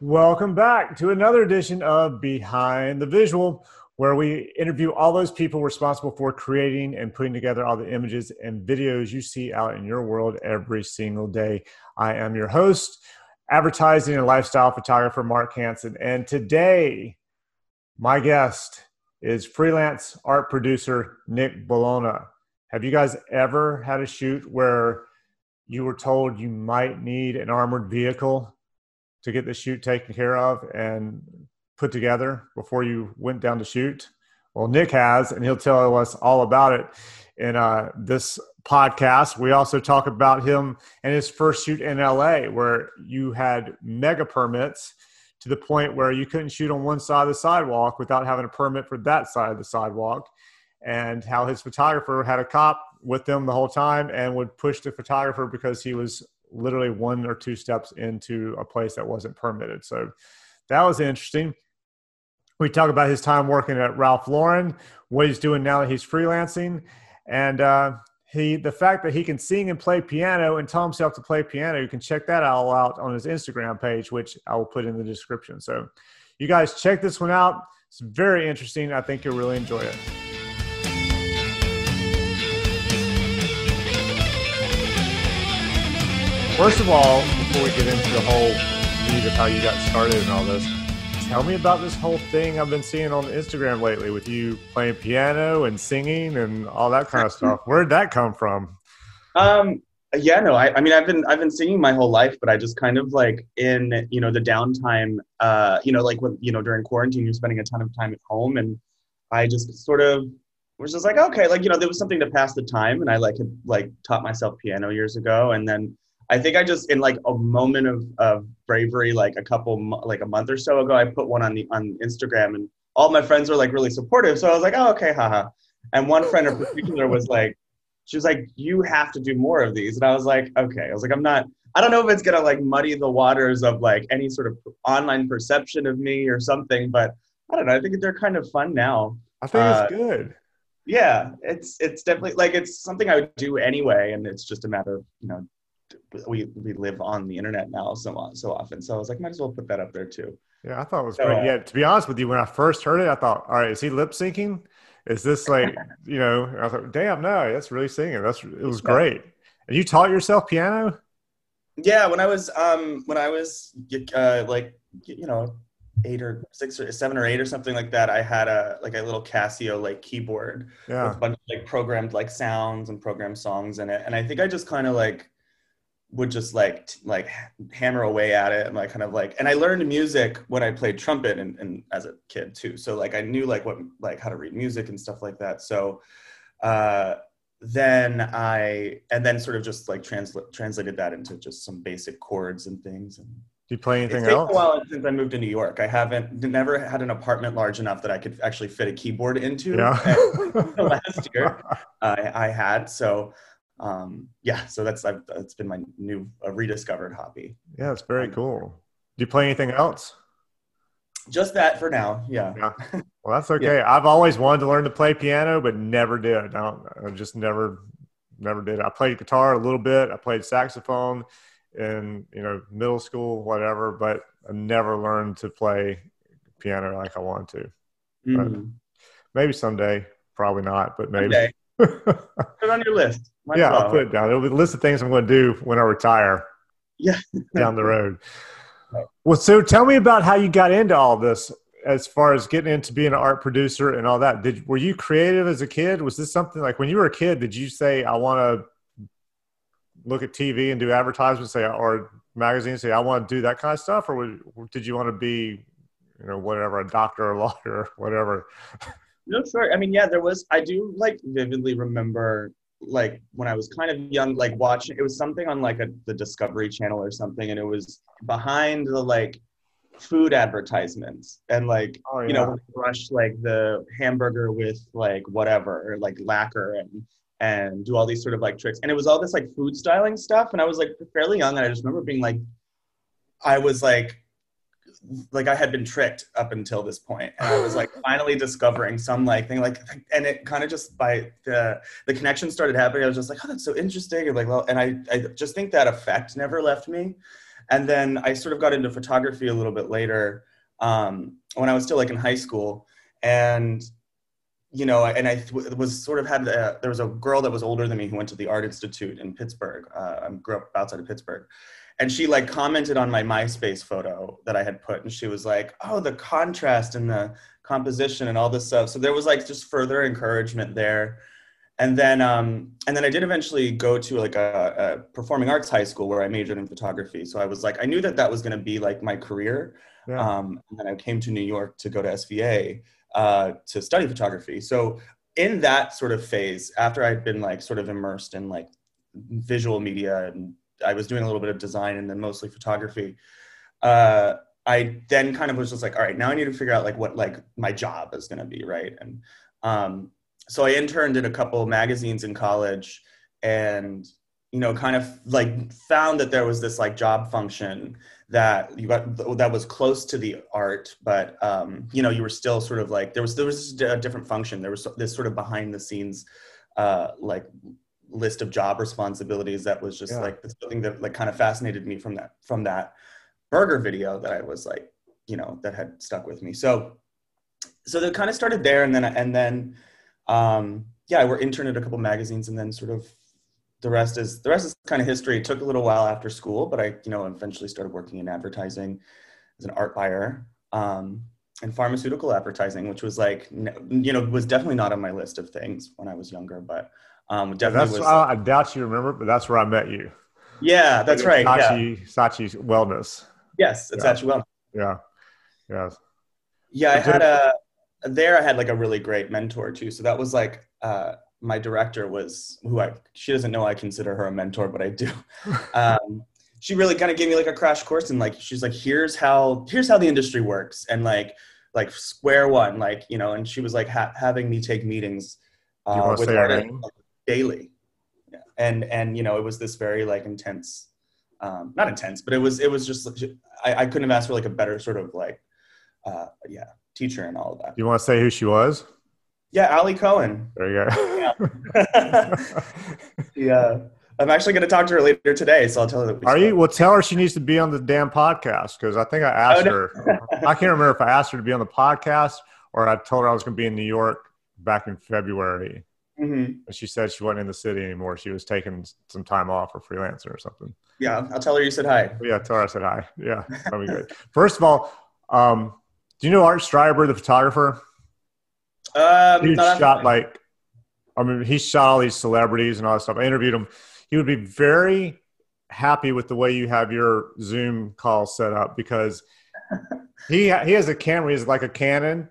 Welcome back to another edition of Behind the Visual, where we interview all those people responsible for creating and putting together all the images and videos you see out in your world every single day. I am your host, advertising and lifestyle photographer Mark Hanson, and today my guest is freelance art producer Nick Bologna. Have you guys ever had a shoot where you were told you might need an armored vehicle to get the shoot taken care of and put together before you went down to shoot? Well, Nick has, and he'll tell us all about it in uh, this podcast. We also talk about him and his first shoot in LA, where you had mega permits to the point where you couldn't shoot on one side of the sidewalk without having a permit for that side of the sidewalk, and how his photographer had a cop with them the whole time and would push the photographer because he was literally one or two steps into a place that wasn't permitted. So that was interesting. We talk about his time working at Ralph Lauren, what he's doing now that he's freelancing, and uh, he the fact that he can sing and play piano and tell himself to play piano. You can check that all out on his Instagram page, which I will put in the description. So, you guys check this one out. It's very interesting. I think you'll really enjoy it. First of all, before we get into the whole need of how you got started and all this, tell me about this whole thing I've been seeing on Instagram lately with you playing piano and singing and all that kind of stuff. Where did that come from? Um, yeah, no, I, I mean, I've been I've been singing my whole life, but I just kind of like in you know the downtime, uh, you know, like when you know during quarantine, you're spending a ton of time at home, and I just sort of was just like, okay, like you know, there was something to pass the time, and I like had like taught myself piano years ago, and then I think I just in like a moment of, of bravery, like a couple like a month or so ago, I put one on the on Instagram, and all my friends were like really supportive. So I was like, oh okay, haha. And one friend in particular was like, she was like, you have to do more of these, and I was like, okay. I was like, I'm not. I don't know if it's gonna like muddy the waters of like any sort of online perception of me or something, but I don't know. I think they're kind of fun now. I think uh, it's good. Yeah, it's it's definitely like it's something I would do anyway, and it's just a matter of you know we we live on the internet now so so often. So I was like, might as well put that up there too. Yeah, I thought it was so, great. Uh, yeah, to be honest with you, when I first heard it, I thought, all right, is he lip syncing? Is this like you know? I thought, damn, no, that's really singing. That's it was great. And you taught yourself piano? Yeah, when I was um when I was uh, like you know eight or six or seven or eight or something like that, I had a like a little Casio like keyboard yeah. with a bunch of like programmed like sounds and programmed songs in it. And I think I just kind of like would just like t- like hammer away at it and like kind of like and I learned music when I played trumpet and, and as a kid too. So like I knew like what like how to read music and stuff like that. So uh then I and then sort of just like translate translated that into just some basic chords and things and do you play anything it's else? a while since I moved to New York. I haven't never had an apartment large enough that I could actually fit a keyboard into. Yeah. last year, I, I had so um, yeah, so that's I've, that's been my new uh, rediscovered hobby. Yeah, it's very um, cool. Do you play anything else? Just that for now. Yeah. Yeah. Well, that's okay. yeah. I've always wanted to learn to play piano, but never did. I, don't, I just never, never did. I played guitar a little bit. I played saxophone in you know middle school, whatever, but I never learned to play piano like I wanted to. Mm-hmm. maybe someday. Probably not, but maybe. Put it on your list. Might yeah, well. I'll put it down. It'll be a list of things I'm going to do when I retire. Yeah. down the road. Well, so tell me about how you got into all this as far as getting into being an art producer and all that. Did were you creative as a kid? Was this something like when you were a kid, did you say I want to look at TV and do advertisements say or magazines say I want to do that kind of stuff or did you want to be you know whatever a doctor or lawyer or whatever? No, sure. I mean, yeah, there was. I do like vividly remember like when I was kind of young, like watching. It was something on like a, the Discovery Channel or something, and it was behind the like food advertisements and like oh, yeah. you know brush like the hamburger with like whatever or like lacquer and and do all these sort of like tricks and it was all this like food styling stuff and i was like fairly young and i just remember being like i was like like I had been tricked up until this point, and I was like finally discovering some like thing like, and it kind of just by the the connection started happening. I was just like, oh, that's so interesting, and like, well, and I I just think that effect never left me, and then I sort of got into photography a little bit later um, when I was still like in high school, and you know, and I was sort of had a, there was a girl that was older than me who went to the Art Institute in Pittsburgh. Uh, I grew up outside of Pittsburgh, and she like commented on my MySpace photo that I had put, and she was like, "Oh, the contrast and the composition and all this stuff." So there was like just further encouragement there, and then um, and then I did eventually go to like a, a performing arts high school where I majored in photography. So I was like, I knew that that was going to be like my career. Yeah. Um, and then I came to New York to go to SVA uh, to study photography. So in that sort of phase, after I'd been like sort of immersed in like visual media and I was doing a little bit of design and then mostly photography. Uh, I then kind of was just like, all right, now I need to figure out like what like my job is going to be, right? And um, so I interned in a couple magazines in college, and you know, kind of like found that there was this like job function that you got that was close to the art, but um, you know, you were still sort of like there was there was a different function. There was this sort of behind the scenes uh, like list of job responsibilities that was just yeah. like something that like kind of fascinated me from that from that burger video that I was like, you know, that had stuck with me. So so that kind of started there and then and then um yeah, I were interned at a couple magazines and then sort of the rest is the rest is kind of history. It took a little while after school, but I, you know, eventually started working in advertising as an art buyer. Um, and pharmaceutical advertising, which was like, you know, was definitely not on my list of things when I was younger, but um, definitely that's, was. I doubt you remember, but that's where I met you. Yeah, that's right. Saatchi, yeah. Saatchi's Wellness. Yes, it's yeah. Saatchi Wellness. Yeah. Yeah. Yeah, I had a there. I had like a really great mentor too. So that was like uh, my director was who I. She doesn't know I consider her a mentor, but I do. um, she really kind of gave me like a crash course and like she's like, here's how here's how the industry works and like like square one like you know and she was like ha- having me take meetings uh, with artists, daily. Yeah. and and you know it was this very like intense um, not intense but it was it was just I, I couldn't have asked for like a better sort of like uh, yeah teacher and all of that. You want to say who she was? Yeah ali cohen. There you go. Yeah. Yeah. I'm actually going to talk to her later today so i'll tell her that are you? well tell her she needs to be on the damn podcast because i think i asked oh, no. her. I can't remember if i asked her to be on the podcast or i told her i was going to be in new york back in february Mm-hmm. She said she wasn't in the city anymore. She was taking some time off or freelancer or something. Yeah, I'll tell her you said hi. Yeah, tell her I said hi. Yeah, that'll be good. First of all, um, do you know Art Streiber, the photographer? Um, he shot like, I mean, he shot all these celebrities and all that stuff. I interviewed him. He would be very happy with the way you have your Zoom call set up because he he has a camera. He's like a Canon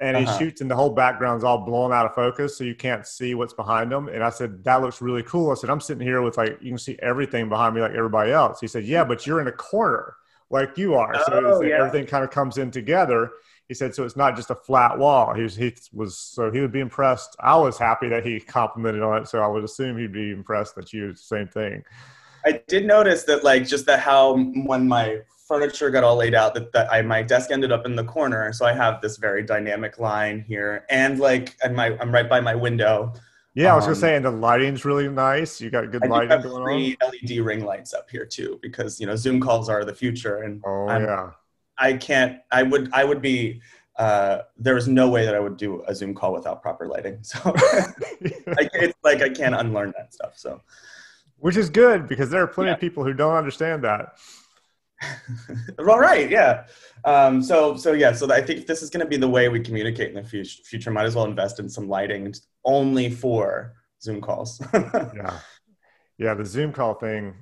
and uh-huh. he shoots and the whole background's all blown out of focus so you can't see what's behind him. And i said that looks really cool. I said i'm sitting here with like you can see everything behind me like everybody else. He said yeah but you're in a corner like you are. So oh, yeah. everything kind of comes in together. He said so it's not just a flat wall. He was, he was so he would be impressed. I was happy that he complimented on it so i would assume he'd be impressed that you did the same thing. I did notice that like just that how when my furniture got all laid out that, that I my desk ended up in the corner. So I have this very dynamic line here, and like, and my I'm right by my window. Yeah, I was gonna um, say, and the lighting's really nice. You got good I lighting have going three on. LED ring lights up here too, because you know Zoom calls are the future, and oh I'm, yeah, I can't. I would. I would be. Uh, there is no way that I would do a Zoom call without proper lighting. So I, it's like I can't unlearn that stuff. So, which is good because there are plenty yeah. of people who don't understand that. well, right, yeah. Um, so, so yeah. So I think this is going to be the way we communicate in the future. Future might as well invest in some lighting only for Zoom calls. yeah, yeah. The Zoom call thing.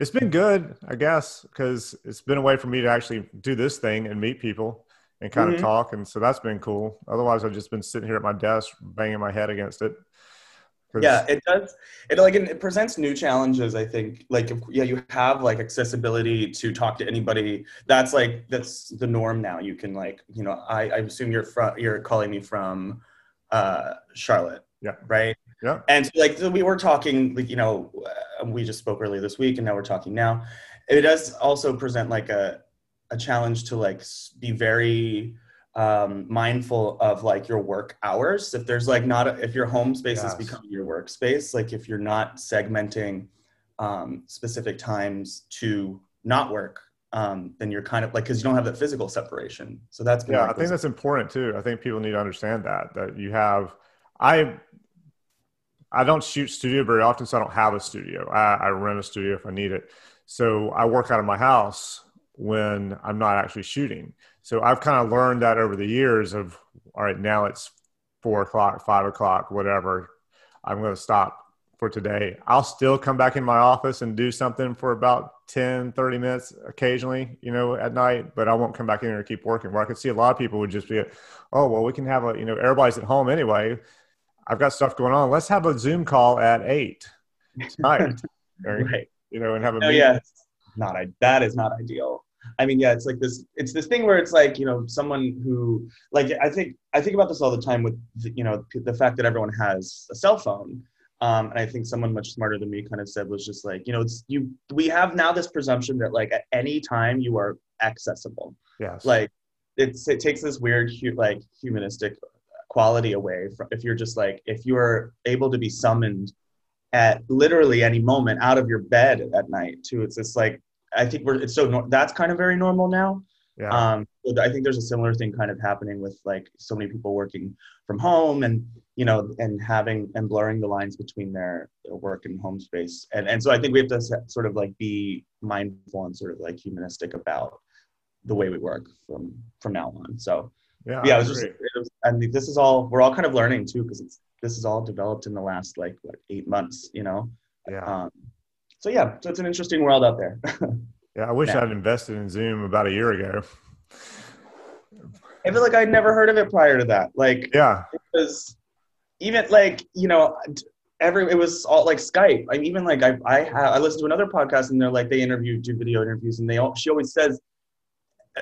It's been good, I guess, because it's been a way for me to actually do this thing and meet people and kind mm-hmm. of talk, and so that's been cool. Otherwise, I've just been sitting here at my desk banging my head against it yeah it does it like it presents new challenges i think. Like if, yeah you have like accessibility to talk to anybody that's like that's the norm now. You can like you know i, I assume you're from you're calling me from uh charlotte yeah. right? Yeah. And so, like we were talking like you know uh, we just spoke earlier this week and now we're talking now. It does also present like a a challenge to like be very um, mindful of like your work hours. If there's like not, a, if your home space yes. is becoming your workspace, like if you're not segmenting um, specific times to not work um, then you're kind of like because you don't have that physical separation. So that's yeah, like I think that's important too. I think people need to understand that that you have. I I don't shoot studio very often, so I don't have a studio. I, I rent a studio if I need it. So I work out of my house when I'm not actually shooting. So I've kind of learned that over the years of all right, now it's four o'clock, five o'clock, whatever. I'm going to stop for today. I'll still come back in my office and do something for about 10, 30 minutes occasionally, you know, at night, but I won't come back in here and keep working. Where I could see a lot of people would just be, oh, well, we can have a, you know, everybody's at home anyway. I've got stuff going on. Let's have a Zoom call at eight tonight. right. You know, and have a oh, yeah. Not, that is not ideal. I mean, yeah, it's like this. It's this thing where it's like you know, someone who like I think I think about this all the time with you know the fact that everyone has a cell phone. Um, and I think someone much smarter than me kind of said was just like you know, it's you. We have now this presumption that like at any time you are accessible. Yes. Like it's it takes this weird like humanistic quality away from if you're just like if you're able to be summoned at literally any moment out of your bed at night too it's just like I think we're it's so that's kind of very normal now. Yeah. Um, I think there's a similar thing kind of happening with like so many people working from home and you know and having and blurring the lines between their, their work and home space and and so I think we have to sort of like be mindful and sort of like humanistic about the way we work from from now on. So yeah, yeah, it was just it was, and this is all we're all kind of learning too because it's this is all developed in the last like what eight months, you know. Yeah. Um, so yeah, so it's an interesting world out there. yeah, I wish yeah. I'd invested in Zoom about a year ago. I feel like I'd never heard of it prior to that. Like, yeah, it was even like you know, every it was all like Skype. I'm even like I I have, I listened to another podcast and they're like they interview do video interviews and they all she always says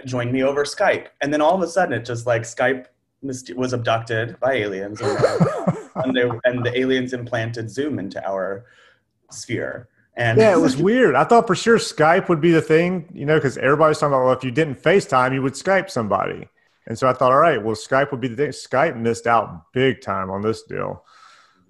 join me over Skype and then all of a sudden it just like Skype was abducted by aliens and, uh, and, they, and the aliens implanted Zoom into our sphere and yeah, it was weird. I thought for sure Skype would be the thing, you know, because everybody's talking about, well, if you didn't FaceTime, you would Skype somebody. And so I thought, all right, well, Skype would be the thing. Skype missed out big time on this deal.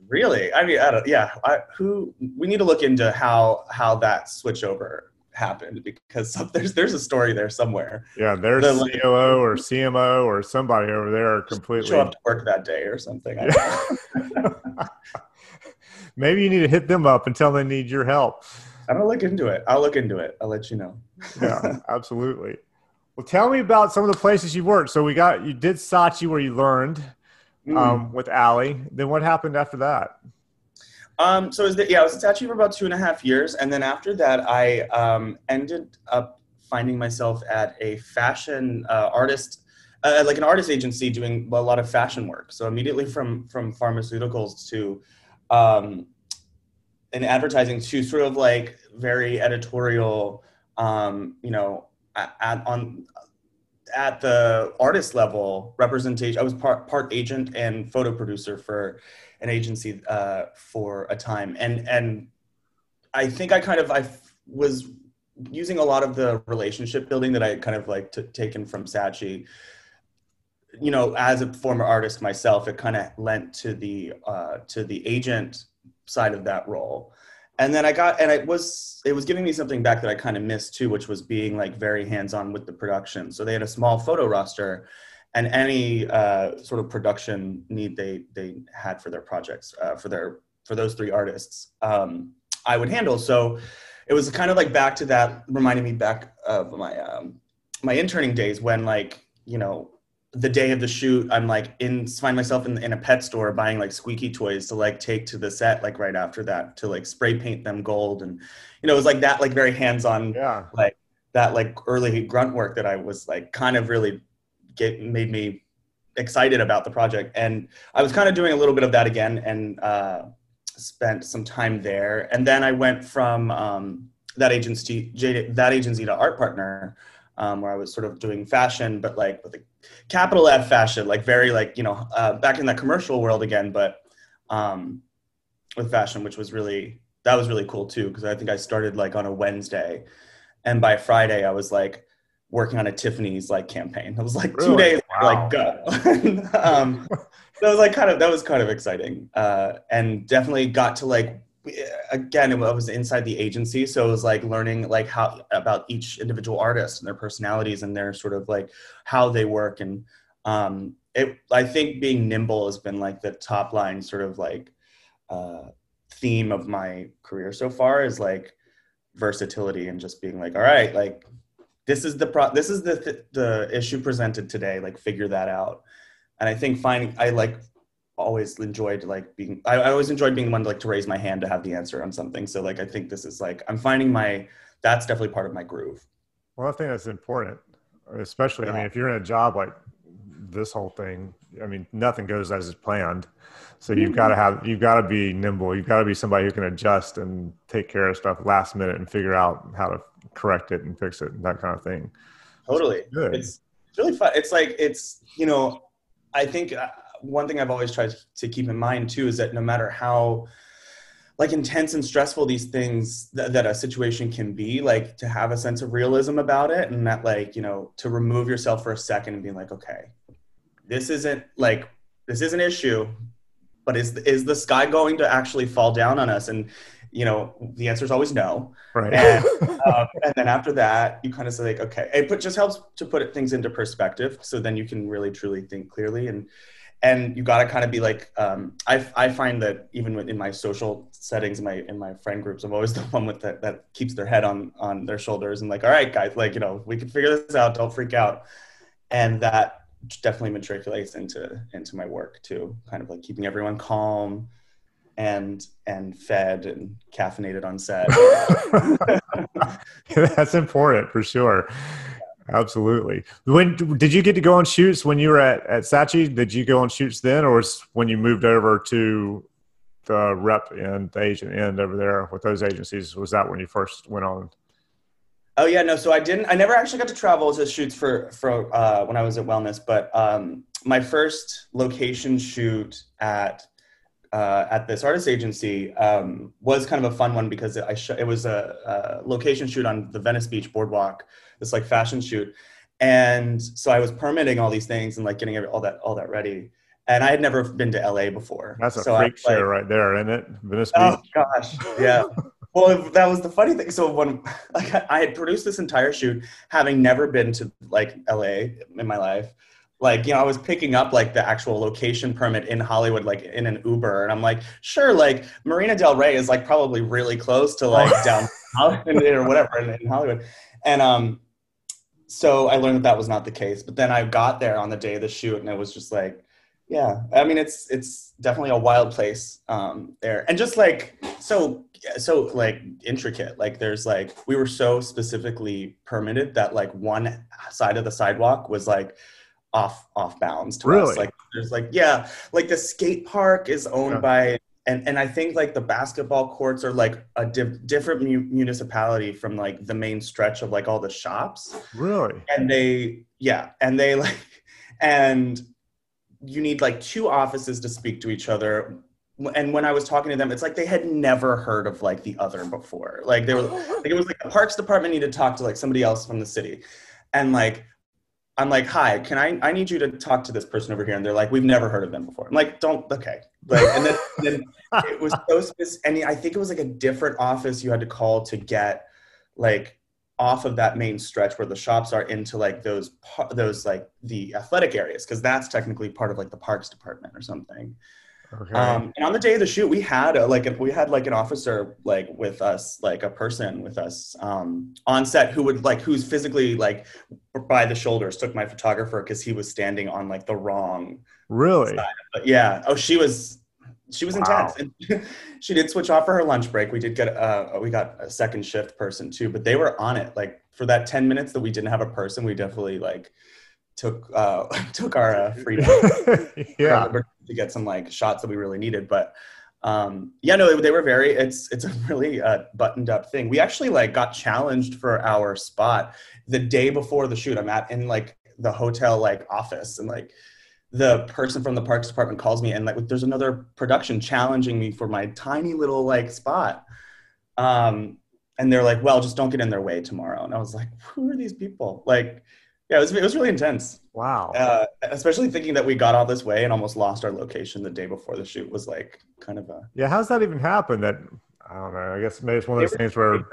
Really? I mean, I don't, yeah. I, who we need to look into how how that switch over happened because some, there's there's a story there somewhere. Yeah, there's the, like, COO or CMO or somebody over there completely show up to work that day or something. Yeah. maybe you need to hit them up and tell them they need your help. I'm gonna look into it. I'll look into it. I'll let you know. yeah, absolutely. Well, tell me about some of the places you worked. So we got you did Saatchi where you learned mm. um, with Ali. Then what happened after that? Um, so the, yeah, I was at Saatchi for about two and a half years, and then after that, I um, ended up finding myself at a fashion uh, artist, uh, like an artist agency, doing a lot of fashion work. So immediately from from pharmaceuticals to um, in advertising to sort of like very editorial, um, you know, at, on at the artist level representation. I was part part agent and photo producer for an agency uh, for a time, and and I think I kind of I was using a lot of the relationship building that I kind of like t- taken from Saatchi you know, as a former artist myself, it kind of lent to the uh, to the agent side of that role. And then I got, and it was it was giving me something back that I kind of missed too, which was being like very hands on with the production. So they had a small photo roster, and any uh, sort of production need they they had for their projects uh, for their for those three artists, um, I would handle. So it was kind of like back to that, reminding me back of my um, my interning days when like you know the day of the shoot, I'm like in find myself in in a pet store buying like squeaky toys to like take to the set like right after that to like spray paint them gold and you know it was like that like very hands on yeah. like that like early grunt work that I was like kind of really get made me excited about the project. And I was kind of doing a little bit of that again and uh, spent some time there. And then I went from um, that agency that agency to art partner um, where I was sort of doing fashion, but like with a capital F fashion, like very like you know uh, back in that commercial world again, but um, with fashion, which was really that was really cool too because I think I started like on a Wednesday, and by Friday I was like working on a Tiffany's like campaign. I was like really? two days wow. like go. um, that was like kind of that was kind of exciting, uh, and definitely got to like again it was inside the agency so it was like learning like how about each individual artist and their personalities and their sort of like how they work and um it i think being nimble has been like the top line sort of like uh theme of my career so far is like versatility and just being like all right like this is the pro this is the th- the issue presented today like figure that out. And i think finding i like always enjoyed like being I, I, always enjoyed being the one to like to raise my hand to have the answer on something. So like i think this is like i'm finding my that's definitely part of my groove. Well i think that's important especially yeah. i mean if you're in a job like this whole thing i mean nothing goes as planned. So you've got to have you've got to be nimble. You've got to be somebody who can adjust and take care of stuff last minute and figure out how to correct it and fix it and that kind of thing totally. it's, it's really fun. It's like it's you know i think uh, one thing I've always tried to keep in mind too is that no matter how like intense and stressful these things th- that a situation can be like to have a sense of realism about it and that like you know to remove yourself for a second and be like okay this isn't like this is an issue but is is the sky going to actually fall down on us? And you know the answer is always no. Right. And, um, and then after that you kind of say like okay it put, just helps to put things into perspective so then you can really truly think clearly and and you got to kind of be like um, I, I find that even in my social settings in my in my friend groups i'm always the one with that that keeps their head on on their shoulders and like all right guys like you know we can figure this out don't freak out. And that definitely matriculates into into my work too kind of like keeping everyone calm and and fed and caffeinated on set. That's important for sure Absolutely. When did you get to go on shoots when you were at, at Saatchi? Did you go on shoots then, or when you moved over to the rep and the agent end over there with those agencies? Was that when you first went on? Oh yeah, no. So I didn't. I never actually got to travel to shoots for for uh, when I was at Wellness. But um, my first location shoot at uh, at this artist agency um, was kind of a fun one because it, sh- it was a, a, location shoot on the Venice Beach boardwalk, this like fashion shoot, and so I was permitting all these things and like getting all that all that ready. And I had never been to LA before. That's a so freak show like, right there, isn't it? Venice oh, Beach. Oh gosh, yeah. well, that was the funny thing. So when like I had produced this entire shoot, having never been to like LA in my life, like you know i was picking up like the actual location permit in hollywood like in an uber and i'm like sure like marina del rey is like probably really close to like down or whatever in, in, hollywood and um so i learned that that was not the case but then i got there on the day of the shoot and it was just like yeah i mean it's it's definitely a wild place um there and just like so so like intricate like there's like we were so specifically permitted that like one side of the sidewalk was like off off bounds to really? us. Like there's like yeah, like the skate park is owned yeah. by and and I think like the basketball courts are like a different mu- municipality from like the main stretch of like all the shops. Really? And they yeah, and they like and you need like two offices to speak to each other and when I was talking to them, it's like they had never heard of like the other before. Like they were, like it was like the parks department needed to talk to like somebody else from the city, and like I'm like, hi, can I, I need you to talk to this person over here. And they're like, we've never heard of them before. I'm like, don't, okay. Like, and then, then it was so specific. And I think it was like a different office you had to call to get like off of that main stretch where the shops are into like those, those like the athletic areas. Cause that's technically part of like the parks department or something. Okay. Um, and on the day of the shoot, we had a, like a, we had like an officer like with us, like a person with us um, on set who would like who's physically like by the shoulders took my photographer because he was standing on like the wrong. Really? Side. But yeah. Oh, she was she was wow. intense. And she did switch off for her lunch break. We did get uh we got a second shift person too, but they were on it. Like for that ten minutes that we didn't have a person, we definitely like took uh, took our uh, freedom yeah. to get some like shots that we really needed but um, yeah no they were very it's it's a really uh, buttoned up thing. We actually like got challenged for our spot the day before the shoot. I'm at in like the hotel like office and like the person from the parks department calls me and like there's another production challenging me for my tiny little like spot. Um and they're like well just don't get in their way tomorrow and i was like who are these people? Like yeah, it was, it was really intense. Wow. Uh, especially thinking that we got all this way and almost lost our location the day before the shoot was like kind of a. Yeah, how's that even happen? That I don't know. I guess maybe it's one of those things where,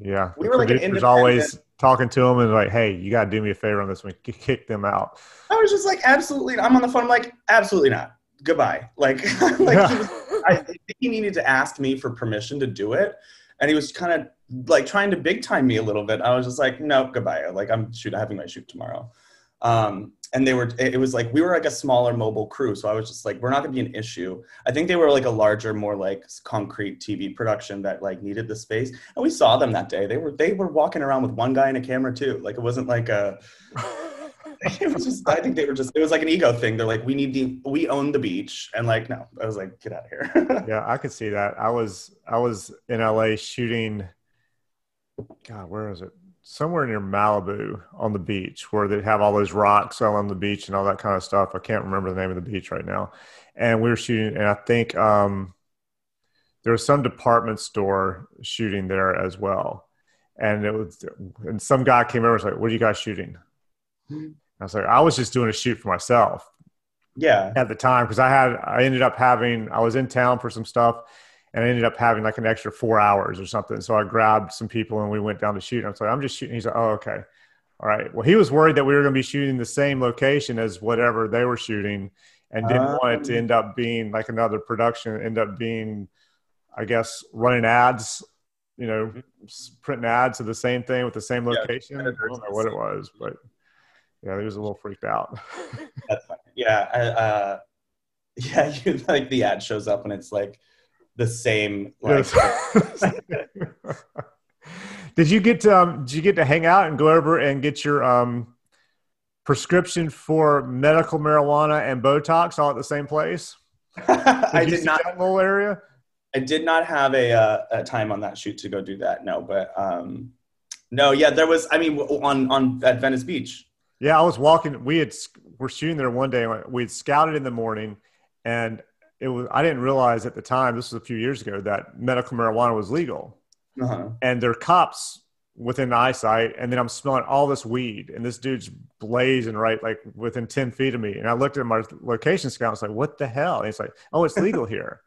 yeah, we were like an always talking to them and like, hey, you got to do me a favor on this one. Kick them out. I was just like, absolutely. I'm on the phone. I'm like, absolutely not. Goodbye. Like, like yeah. he, was, I think he needed to ask me for permission to do it, and he was kind of like trying to big time me a little bit. I was just like, no, goodbye. Like, I'm shoot having my shoot tomorrow. Um, and they were it was like we were like a smaller mobile crew so i was just like we're not going to be an issue i think they were like a larger more like concrete tv production that like needed the space and we saw them that day they were they were walking around with one guy and a camera too like it wasn't like a it was just i think they were just it was like an ego thing they're like we need the we own the beach and like no i was like get out of here yeah i could see that i was i was in la shooting god where is it somewhere near Malibu on the beach where they have all those rocks on the beach and all that kind of stuff. I can't remember the name of the beach right now. And we were shooting, and I think um, there was some department store shooting there as well. And it was, and some guy came over and was like, "What are you guys shooting?" I was like, "I was just doing a shoot for myself." Yeah. At the time, because I had, I ended up having, I was in town for some stuff, and I ended up having like an extra four hours or something. So I grabbed some people and we went down to shoot. I was like, I'm just shooting. He's like, oh, okay. All right. Well, he was worried that we were going to be shooting the same location as whatever they were shooting and didn't um, want it to end up being like another production, end up being, I guess, running ads, you know, printing ads of the same thing with the same location. Yeah, I don't know what it was, but yeah, he was a little freaked out. That's funny. Yeah. I, uh, yeah. You, like the ad shows up and it's like, the same. Like, did you get to, um, did you get to hang out and go over and get your um, prescription for medical marijuana and Botox all at the same place? Did I did not that little area. I did not have a, uh, a time on that shoot to go do that. No, but um, no, yeah, there was. I mean, on on at Venice Beach. Yeah, I was walking. We had we're shooting there one day. We had scouted in the morning, and it was I didn't realize at the time this was a few years ago that medical marijuana was legal, uh-huh. and there are cops within eyesight, and then I'm smelling all this weed, and this dude's blazing right like within ten feet of me, and I looked at my location scout, and I was like, "What the hell?" And he's like, "Oh, it's legal here."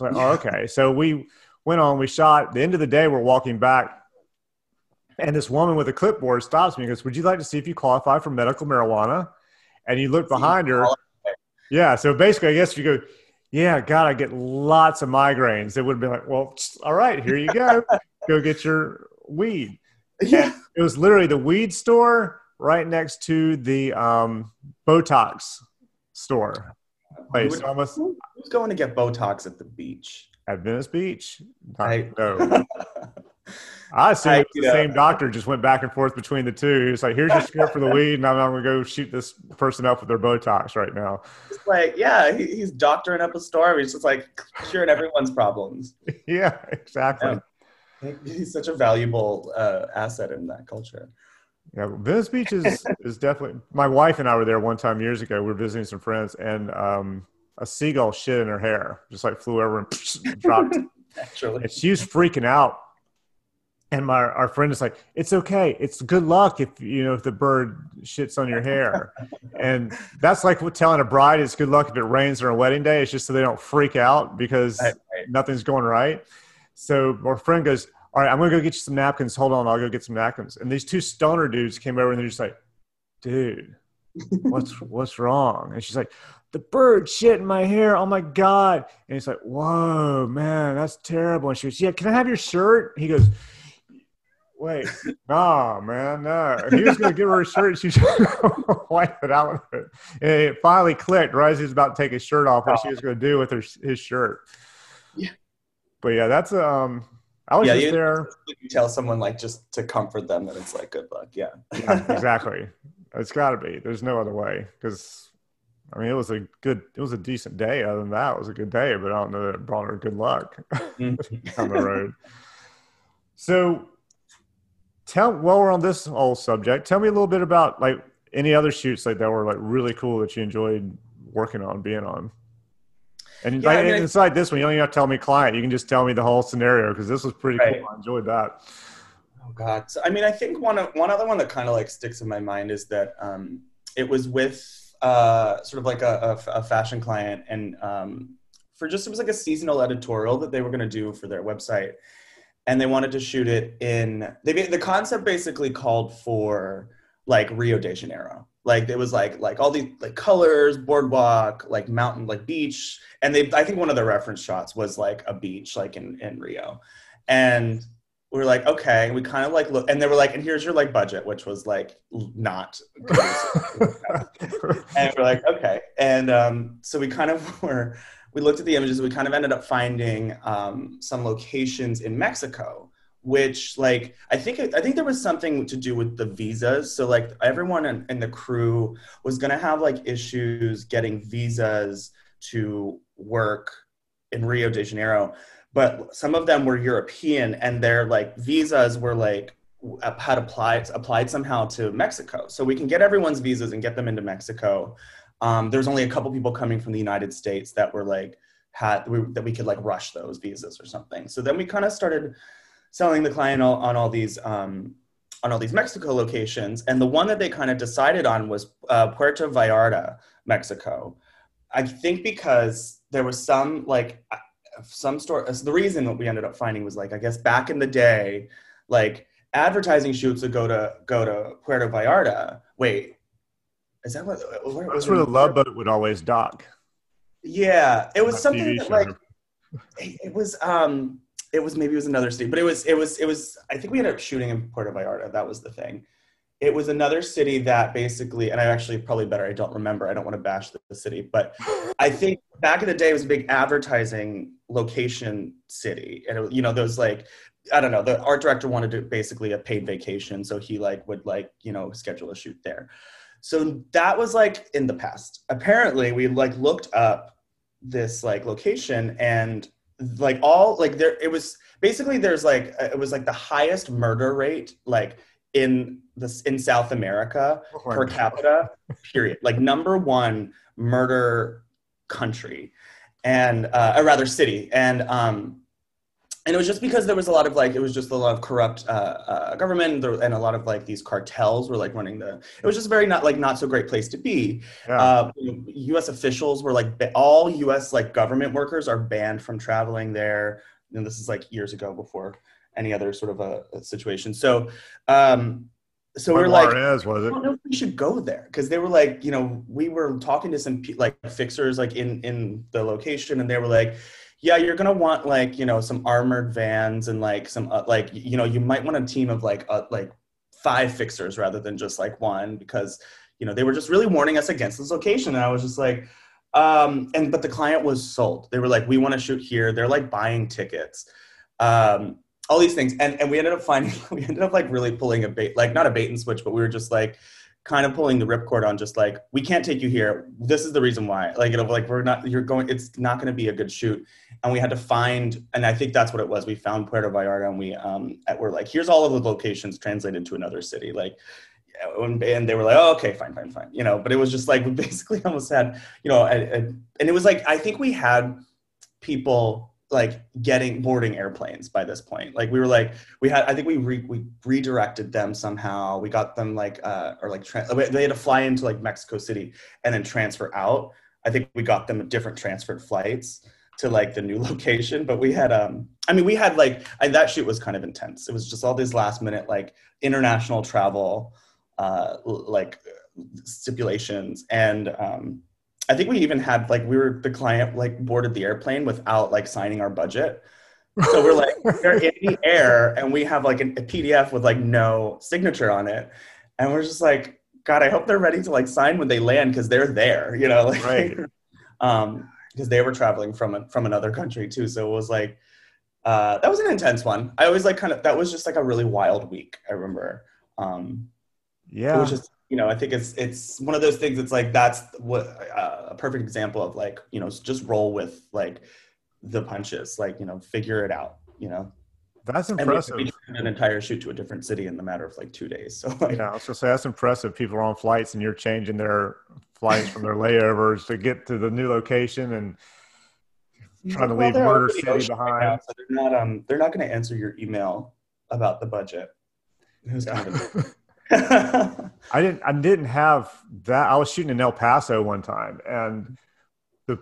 I was like, "Oh, okay." So we went on, we shot. At the end of the day, we're walking back. And this woman with a clipboard stops me and goes, Would you like to see if you qualify for medical marijuana? And you look behind her. Yeah. So basically, I guess you go, yeah, God, I get lots of migraines. It would been like, well, all right, here you go. go get your weed. Yeah. And it was literally the weed store right next to the um, Botox store. Place. Who, almost, who's going to get Botox at the beach? At Venice Beach? I, no. I assume I, the know. same doctor just went back and forth between the two. He's like, "Here's your script for the weed, and I'm, I'm going to go shoot this person up with their Botox right now." It's like, yeah, he, he's doctoring up a story. He's just like curing everyone's problems. yeah, exactly. Yeah. He's such a valuable uh, asset in that culture. Yeah, Venice Beach is is definitely. My wife and I were there one time years ago. We were visiting some friends, and um, a seagull shit in her hair, just like flew over and dropped. Naturally. And she was freaking out and my our friend is like, "It's okay. It's good luck if you know if the bird shits on your hair." and that's like telling a bride it's good luck if it rains on a wedding day. It's just so they don't freak out because right, right. nothing's going right. So our friend goes, "All right, I'm gonna go get you some napkins. Hold on, I'll go get some napkins." And these two stoner dudes came over and they're just like, "Dude, what's what's wrong?" And she's like, the bird shit in my hair. Oh my God. And he's like, whoa, man, that's terrible. And she goes, yeah, can I have your shirt? He goes, wait, nah, man, no. He was going to give her a shirt. She's wipe it out with it. And it finally clicked right as was about to take his shirt off what she was going to do with her, his shirt. Yeah. But yeah, that's, um, I was yeah, just you, there. You tell someone like just to comfort them that it's like good luck. Yeah. yeah exactly. It's got to be. There's no other way because I mean, it was a good, it was a decent day. Other than that, it was a good day, but I don't know that it brought her good luck mm-hmm. down the road. So, tell while we're on this whole subject, tell me a little bit about like any other shoots like that were like really cool that you enjoyed working on, being on. And yeah, like, I mean, inside this one, you don't even have to tell me client. You can just tell me the whole scenario because this was pretty right. cool. I enjoyed that. Oh God! So, I mean, I think one of one other one that kind of like sticks in my mind is that um, it was with uh, sort of like a, a, a fashion client, and um, for just it was like a seasonal editorial that they were going to do for their website, and they wanted to shoot it in. They the concept basically called for like Rio de Janeiro. Like it was like like all these like colors, boardwalk, like mountain, like beach, and they I think one of the reference shots was like a beach, like in in Rio, and we were like, okay, we kind of like look, and they were like, and here's your like budget, which was like not, and we're like, okay, and um, so we kind of were, we looked at the images, and we kind of ended up finding um, some locations in Mexico, which like I think I think there was something to do with the visas. So like everyone in, in the crew was gonna have like issues getting visas to work in Rio de Janeiro but some of them were European and their like visas were like had applied applied somehow to Mexico. So we can get everyone's visas and get them into Mexico. Um, there's only a couple people coming from the United States that were like had we, that we could like rush those visas or something. So then we kind of started selling the client all, on all these um, on all these Mexico locations, and the one that they kind of decided on was uh, Puerto Vallarta, Mexico. I think because there was some like some store the reason that we ended up finding was like i guess back in the day like advertising shoots would go to go to puerto vallarta wait is that what where, that's where the love boat would always dock yeah it was something that, like it was um it was maybe it was another city but it was it was it was i think we ended up shooting in puerto vallarta that was the thing it was another city that basically, and I actually probably better, I don't remember. I don't want to bash the, the city, but I think back in the day it was a big advertising location city. And, it, you know, those like, I don't know, the art director wanted to basically a paid vacation. So he like would like, you know, schedule a shoot there. So that was like in the past. Apparently we like looked up this like location and like all like there, it was basically there's like, it was like the highest murder rate, like in this in South America oh per capita, period. Like number one murder country, and uh, or rather city, and um, and it was just because there was a lot of like it was just a lot of corrupt uh, uh, government and a lot of like these cartels were like running the. It was just very not like not so great place to be. Yeah. Uh, U.S. officials were like all U.S. like government workers are banned from traveling there. And this is like years ago before any other sort of a, a situation. So, um, so we are like, is, was it? I don't know if we should go there because they were like, you know, we were talking to some like fixers like in in the location, and they were like, yeah, you're gonna want like you know some armored vans and like some uh, like you know you might want a team of like uh, like five fixers rather than just like one because you know they were just really warning us against this location, and I was just like. Um, and but the client was sold. They were like, "We want to shoot here." They're like buying tickets. Um, all these things and and we ended up finding we ended up like really pulling a bait like not a bait and switch but we were just like kind of pulling the ripcord on just like we can't take you here. This is the reason why. Like know like we're not you're going it's not going to be a good shoot. And we had to find and i think that's what it was. We found puerto vallarta and we um we're like here's all of the locations translated to another city. Like and they were like, oh, okay, fine, fine, fine, you know. But it was just like we basically almost had, you know, a, and it was like I think we had people like getting boarding airplanes by this point. Like we were like we had I think we re, we redirected them somehow. We got them like uh or like tra- they had to fly into like Mexico City and then transfer out. I think we got them different transferred flights to like the new location but we had um i mean we had like I, that shoot was kind of intense it was just all these last minute like international travel uh like stipulations and um I think we even had like we were the client like boarded the airplane without like signing our budget. So we're like they're in the air and we have like a, a PDF with like no signature on it, and we're just like, God, I hope they're ready to like sign when they land because they're there, you know, like, right? um, because they were traveling from a, from another country too. So it was like uh, that was an intense one. I always like kind of that was just like a really wild week. I remember. Um, yeah, it was just you know, I think it's it's one of those things. It's like that's what uh, a perfect example of like you know just roll with like the punches, like you know figure it out. You know, that's impressive. an entire shoot to a different city in the matter of like two days. So like, yeah, I was gonna say that's impressive. People are on flights and you're changing their flights from their layovers to get to the new location and trying to well, leave Murder City behind. Right now, so they're not um they're not going to answer your email about the budget. It was kind of I didn't I didn't have that. I was shooting in El Paso one time and the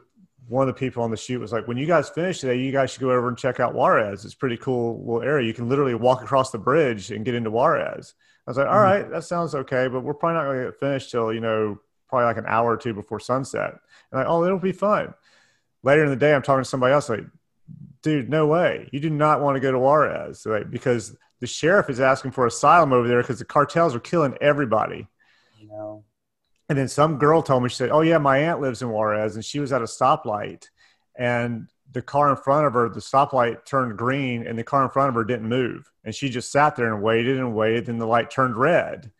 one of the people on the shoot was like, when you guys finish today, you guys should go over and check out Juarez. It's pretty cool little area. You can literally walk across the bridge and get into Juarez. I was like, all mm-hmm. right, that sounds okay, but we're probably not going to get finished till, you know, probably like an hour or two before sunset. And like, oh, it'll be fun. Later in the day, I'm talking to somebody else like, dude, no way. You do not want to go to Juarez like, because the sheriff is asking for asylum over there because the cartels are killing everybody. You know. And then some girl told me, she said, Oh, yeah, my aunt lives in Juarez and she was at a stoplight and the car in front of her, the stoplight turned green and the car in front of her didn't move. And she just sat there and waited and waited. And the light turned red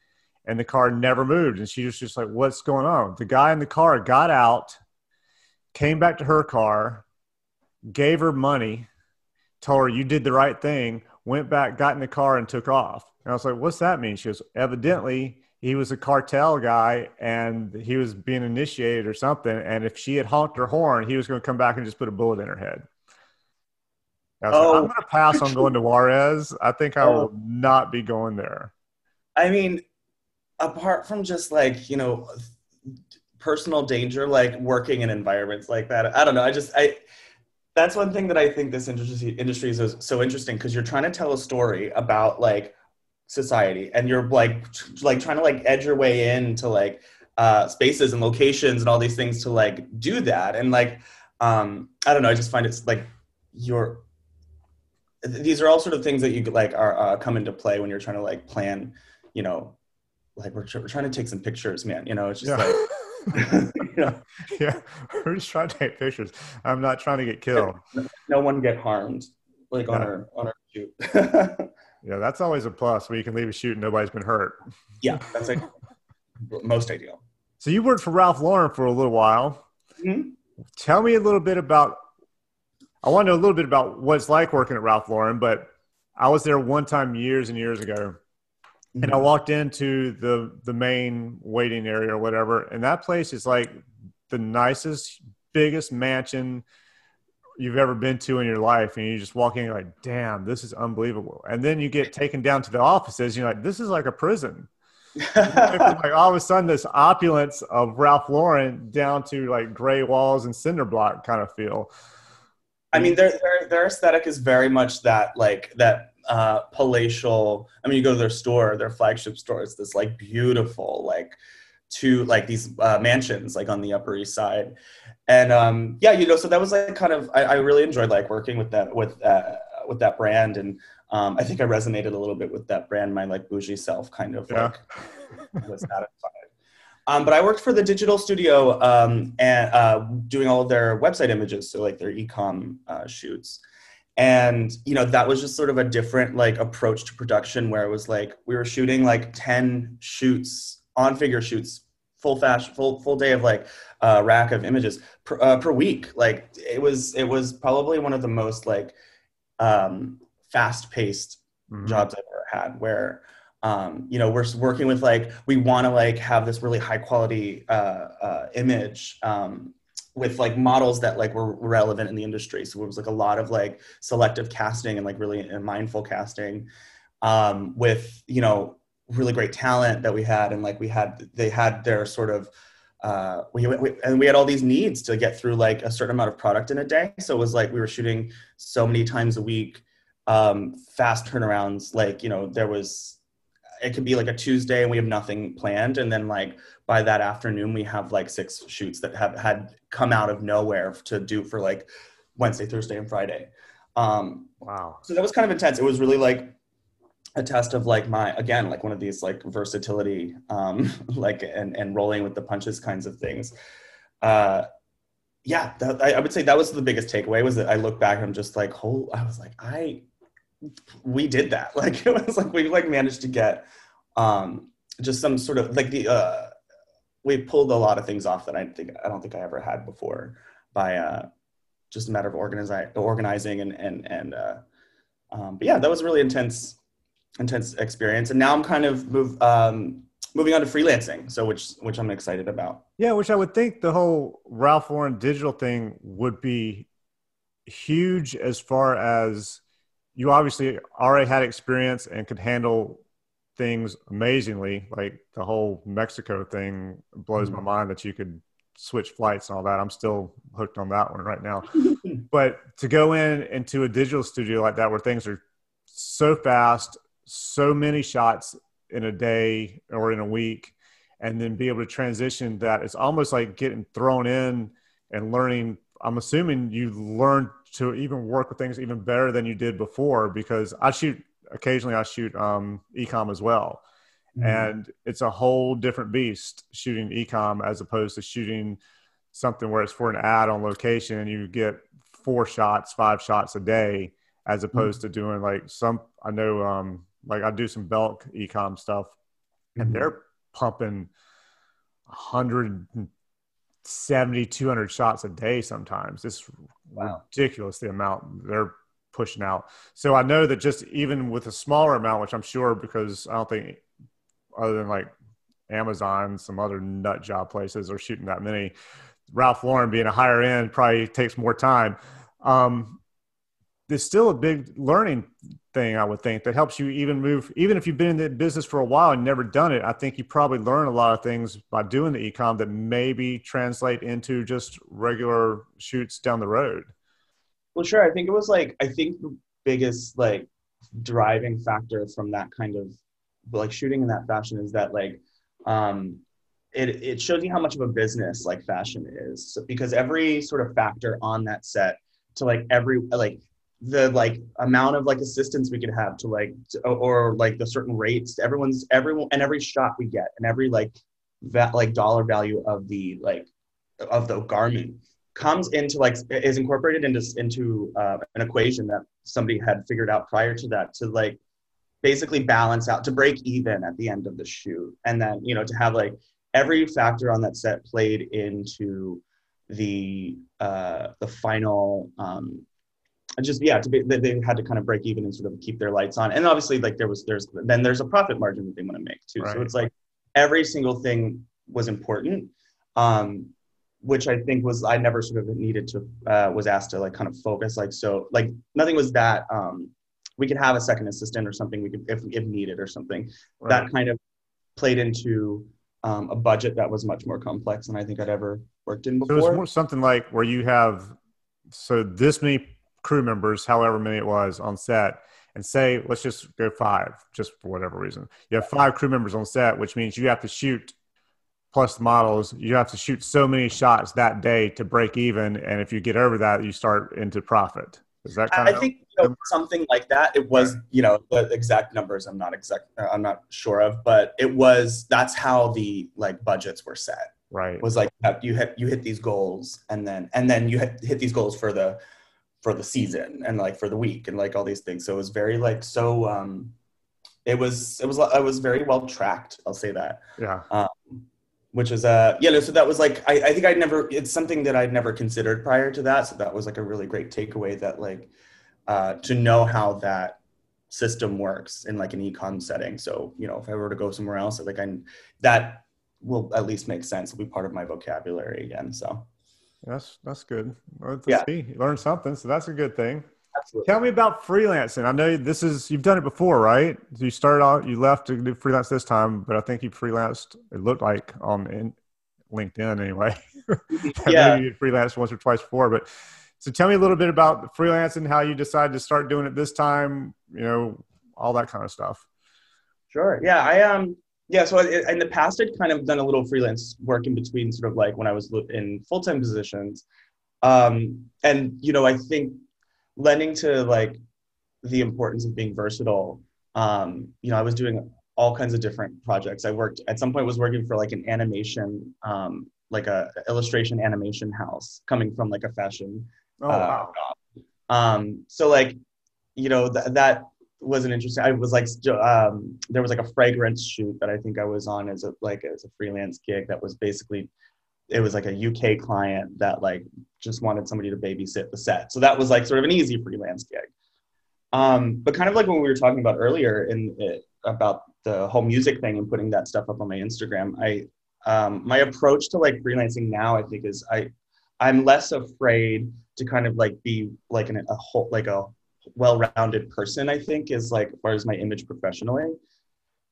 and the car never moved. And she was just like, What's going on? The guy in the car got out, came back to her car, gave her money, told her, You did the right thing, went back, got in the car, and took off. And I was like, What's that mean? She goes, Evidently, he was a cartel guy and he was being initiated or something. And if she had honked her horn, he was going to come back and just put a bullet in her head. oh. Like, I'm oh. going to pass on going to Juarez. I think I will oh. not be going there. I mean, apart from just like, you know, personal danger, like working in environments like that, I don't know. I just, I, that's one thing that I think this industry industry is so interesting because you're trying to tell a story about like society and you're like like trying to like edge your way into like uh spaces and locations and all these things to like do that and like um i don't know i just find it's like you're these are all sort of things that you like are uh, come into play when you're trying to like plan you know like we're, we're trying to take some pictures man you know it's just yeah. like yeah yeah we're just trying to take pictures i'm not trying to get killed no one get harmed like on our on our shoot Yeah, that's always a plus where you can leave a shoot and nobody's been hurt. Yeah, that's like most ideal. So you worked for Ralph Lauren for a little while. Mm-hmm. Tell me a little bit about. I want to know a little bit about what it's like working at Ralph Lauren, but I was there one time years and years ago, mm-hmm. and I mm-hmm. walked into the the main waiting area or whatever, and that place is like the nicest, biggest mansion you've ever been to in your life and you just walk in you're like damn this is unbelievable and then you get taken down to the offices you're like this is like a prison like all of a sudden this opulence of ralph lauren down to like gray walls and cinder block kind of feel i mean their, their, their aesthetic is very much that like that uh palatial i mean you go to their store their flagship store it's this like beautiful like two like these uh, mansions like on the upper east side and um, yeah, you know, so that was like kind of I, I really enjoyed like working with that with uh, with that brand, and um, I think I resonated a little bit with that brand. My like bougie self kind of yeah. like was satisfied. Um, but I worked for the digital studio um, and uh, doing all of their website images, so like their ecom uh, shoots. And you know that was just sort of a different like approach to production, where it was like we were shooting like ten shoots on figure shoots full fast full full day of like uh, rack of images per, uh, per week like it was it was probably one of the most like um, fast paced mm-hmm. jobs i've ever had where um, you know we're working with like we want to like have this really high quality uh, uh, image um, with like models that like were relevant in the industry. So it was like a lot of like selective casting and like really mindful casting um, with you know really great talent that we had. And like we had they had their sort of uh, we, we, and we had all these needs to get through like a certain amount of product in a day. So it was like we were shooting so many times a week um, fast turnarounds. Like you know there was it could be like a tuesday and we have nothing planned. And then like by that afternoon we have like six shoots that have had come out of nowhere to do for like wednesday thursday and friday. Um, wow. so that was kind of intense. It was really like a test of like my again like one of these like versatility um like and and rolling with the punches kinds of things. Uh yeah that, I, I would say that was the biggest takeaway was that i look back and i'm just like whole i was like i we did that. Like it was like we like managed to get um just some sort of like the uh we pulled a lot of things off that i think i don't think i ever had before by uh just a matter of organizing organizing and and and uh um, but yeah that was a really intense intense experience. And now I'm kind of move, um, moving on to freelancing, so which which I'm excited about. Yeah, which I would think the whole Ralph Lauren digital thing would be huge as far as you obviously already had experience and could handle things amazingly. Like the whole Mexico thing blows mm-hmm. my mind that you could switch flights and all that. I'm still hooked on that one right now. but to go in into a digital studio like that where things are so fast, so many shots in a day or in a week, and then be able to transition that, it's almost like getting thrown in and learning. I'm assuming you learned to even work with things even better than you did before because I shoot occasionally I shoot um, ecom as well. Mm-hmm. And it's a whole different beast shooting ecom as opposed to shooting something where it's for an ad on location and you get four shots, five shots a day, as opposed mm-hmm. to doing like some. I know, um, like I do some Belk ecom stuff, and mm-hmm. they're pumping 170, 200 shots a day sometimes. It's wow. ridiculous the amount they're pushing out. So I know that just even with a smaller amount, which I'm sure because I don't think other than like Amazon, some other nut job places are shooting that many. Ralph Lauren being a higher end probably takes more time. Um, there's still a big learning thing, I would think, that helps you even move. Even if you've been in the business for a while and never done it, I think you probably learn a lot of things by doing the ecom that maybe translate into just regular shoots down the road. Well, sure. I think it was like I think the biggest like driving factor from that kind of like shooting in that fashion is that like um it, it shows you how much of a business like fashion is so, because every sort of factor on that set to like every like the like amount of like assistance we could have to like to, or like the certain rates everyone's everyone and every shot we get and every like that like dollar value of the like of the garment comes into like is incorporated into into uh, an equation that somebody had figured out prior to that to like basically balance out to break even at the end of the shoot. And then you know to have like every factor on that set played into the uh the final um just yeah to be they had to kind of break even and sort of keep their lights on. And obviously like there was there's then there's a profit margin that they want to make too. Right. so it's like every single thing was important. Um which I think was I never sort of needed to uh, was asked to like kind of focus like so like nothing was that um, we could have a second assistant or something we could if, if needed or something right. that kind of played into um, a budget that was much more complex than I think I'd ever worked in before. So it was more something like where you have so this many crew members, however many it was on set, and say let's just go five, just for whatever reason. You have five crew members on set, which means you have to shoot plus models. You have to shoot so many shots that day to break even, and if you get over that, you start into profit. Is that kind I of think you know, something like that. It was, you know, the exact numbers I'm not exact I'm not sure of, but it was that's how the like budgets were set. Right. It was like you hit you hit these goals and then and then you hit, hit these goals for the for the season and like for the week and like all these things. So it was very like so um it was it was I was very well tracked, I'll say that. Yeah. Um, which is uh yeah so that was like I, I think i'd never it's something that i'd never considered prior to that. So that was like a really great takeaway that like uh to know how that system works in like an ecom setting. So you know if i were to go somewhere else like i that will at least make sense. It'll be part of my vocabulary again so. That's that's good. Well, yeah. See, learn something. So that's a good thing Absolutely. Tell me about freelancing. I know this is you've done it before, right? You started out, you left to do freelance this time, but I think you freelanced. It looked like on in LinkedIn anyway. yeah, you freelanced once or twice before, but so tell me a little bit about freelancing, how you decided to start doing it this time. You know, all that kind of stuff. Sure. Yeah, I um yeah, so in the past, I'd kind of done a little freelance work in between, sort of like when I was in full time positions. Um, and you know, I think lending to like the importance of being versatile. Um, you know, I was doing all kinds of different projects. I worked at some point was working for like an animation, um, like a illustration animation house coming from like a fashion. Oh uh, wow. Um, so like, you know, th- that was an interesting. I was like, um, there was like a fragrance shoot that I think I was on as a like as a freelance gig that was basically it was like a UK client that like just wanted somebody to babysit the set. So that was like sort of an easy freelance gig. Um, but kind of like when we were talking about earlier in it, about the whole music thing and putting that stuff up on my Instagram, I um, my approach to like freelancing now, I think is I I'm less afraid to kind of like be like an, a whole like a well-rounded person. I think is like as far as my image professionally,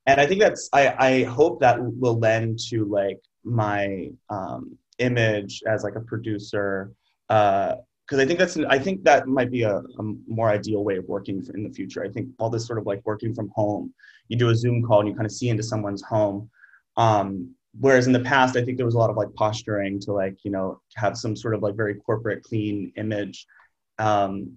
and I think that's I I hope that will lend to like my um, image as like a producer because uh, I think that's I think that might be a, a, more ideal way of working in the future. I think all this sort of like working from home, you do a Zoom call and you kind of see into someone's home. Um, whereas in the past, I think there was a lot of like posturing to like you know have some sort of like very corporate clean image. Um,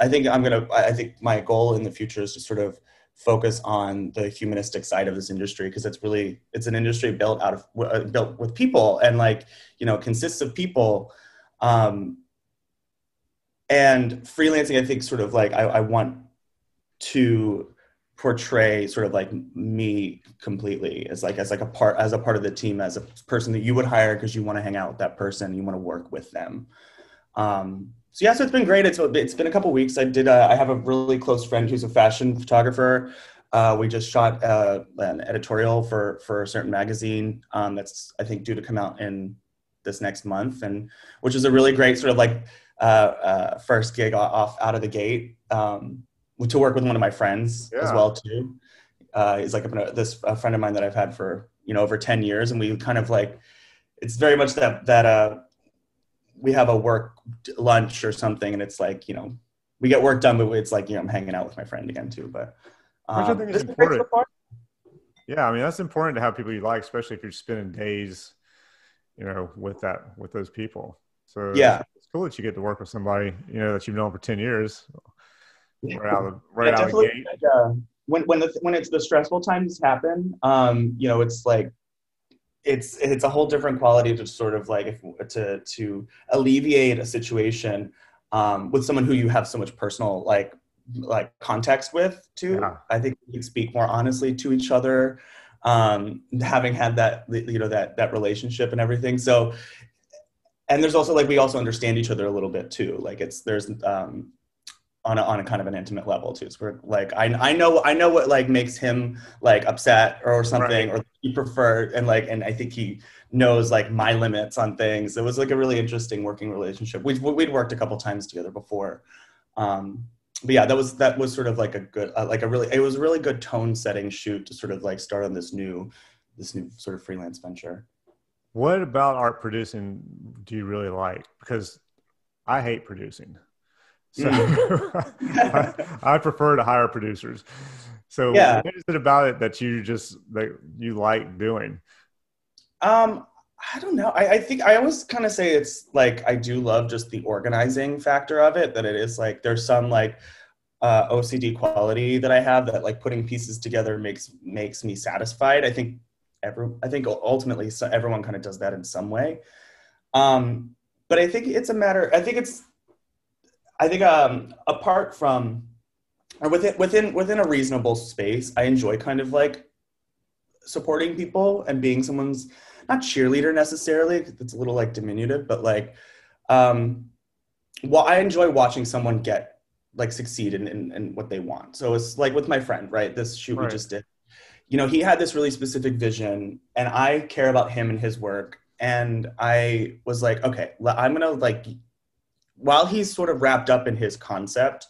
I think I'm gonna. I think my goal in the future is to sort of focus on the humanistic side of this industry because it's really it's an industry built out of uh, built with people and like you know consists of people um, and freelancing i think sort of like I, I want to portray sort of like me completely as like as like a part as a part of the team as a person that you would hire because you want to hang out with that person you want to work with them. Um, so yeah, so it's been great. It's it's been a couple weeks. I did. Uh, I have a really close friend who's a fashion photographer. Uh, we just shot uh, an editorial for for a certain magazine um, that's I think due to come out in this next month, and which is a really great sort of like uh, uh, first gig off out of the gate um, to work with one of my friends yeah. as well too. Uh, he's like a, this a friend of mine that I've had for you know over ten years, and we kind of like it's very much that that we have a work lunch or something, and it's like you know we get work done, but it's like you know I'm hanging out with my friend again too. But um, Which I think is important. Yeah, I mean that's important to have people you like, especially if you're spending days, you know, with that with those people. So yeah, it's cool that you get to work with somebody you know that you've known for ten years. Right out of, right yeah, out of the gate. Uh, when when the when it's the stressful times happen, um, you know, it's like it's it's a whole different quality to sort of like if, to to alleviate a situation um, with someone who you have so much personal like like context with too. Yeah. I think we can speak more honestly to each other, um, having had that you know that that relationship and everything. So, and there's also like we also understand each other a little bit too. Like it's there's um, on a, on a kind of an intimate level too. So we're like, I, I know, I know what like makes him like upset or something, right. or he preferred. And like, and I think he knows like my limits on things. It was like a really interesting working relationship. We've, we'd worked a couple times together before. Um, but yeah, that was, that was sort of like a good, uh, like a really, it was a really good tone setting shoot to sort of like start on this new, this new sort of freelance venture. What about art producing do you really like? Because I hate producing. So I, I, prefer to hire producers. So yeah. what is it about it that you just that you like doing? Um, I don't know. I, I think I always kind of say it's like I do love just the organizing factor of it. That it is like there's some like uh, OCD quality that I have that like putting pieces together makes makes me satisfied. I think every I think ultimately so everyone kind of does that in some way. Um, but I think it's a matter. I think it's I think um, apart from or within within within a reasonable space, I enjoy kind of like supporting people and being someone's not cheerleader necessarily. It's a little like diminutive, but like um, well, I enjoy watching someone get like succeed in, in, in, what they want. So it's like with my friend, right? This shoot right. we just did. You know, he had this really specific vision, and I care about him and his work. And I was like, okay, I'm gonna like while he's sort of wrapped up in his concept,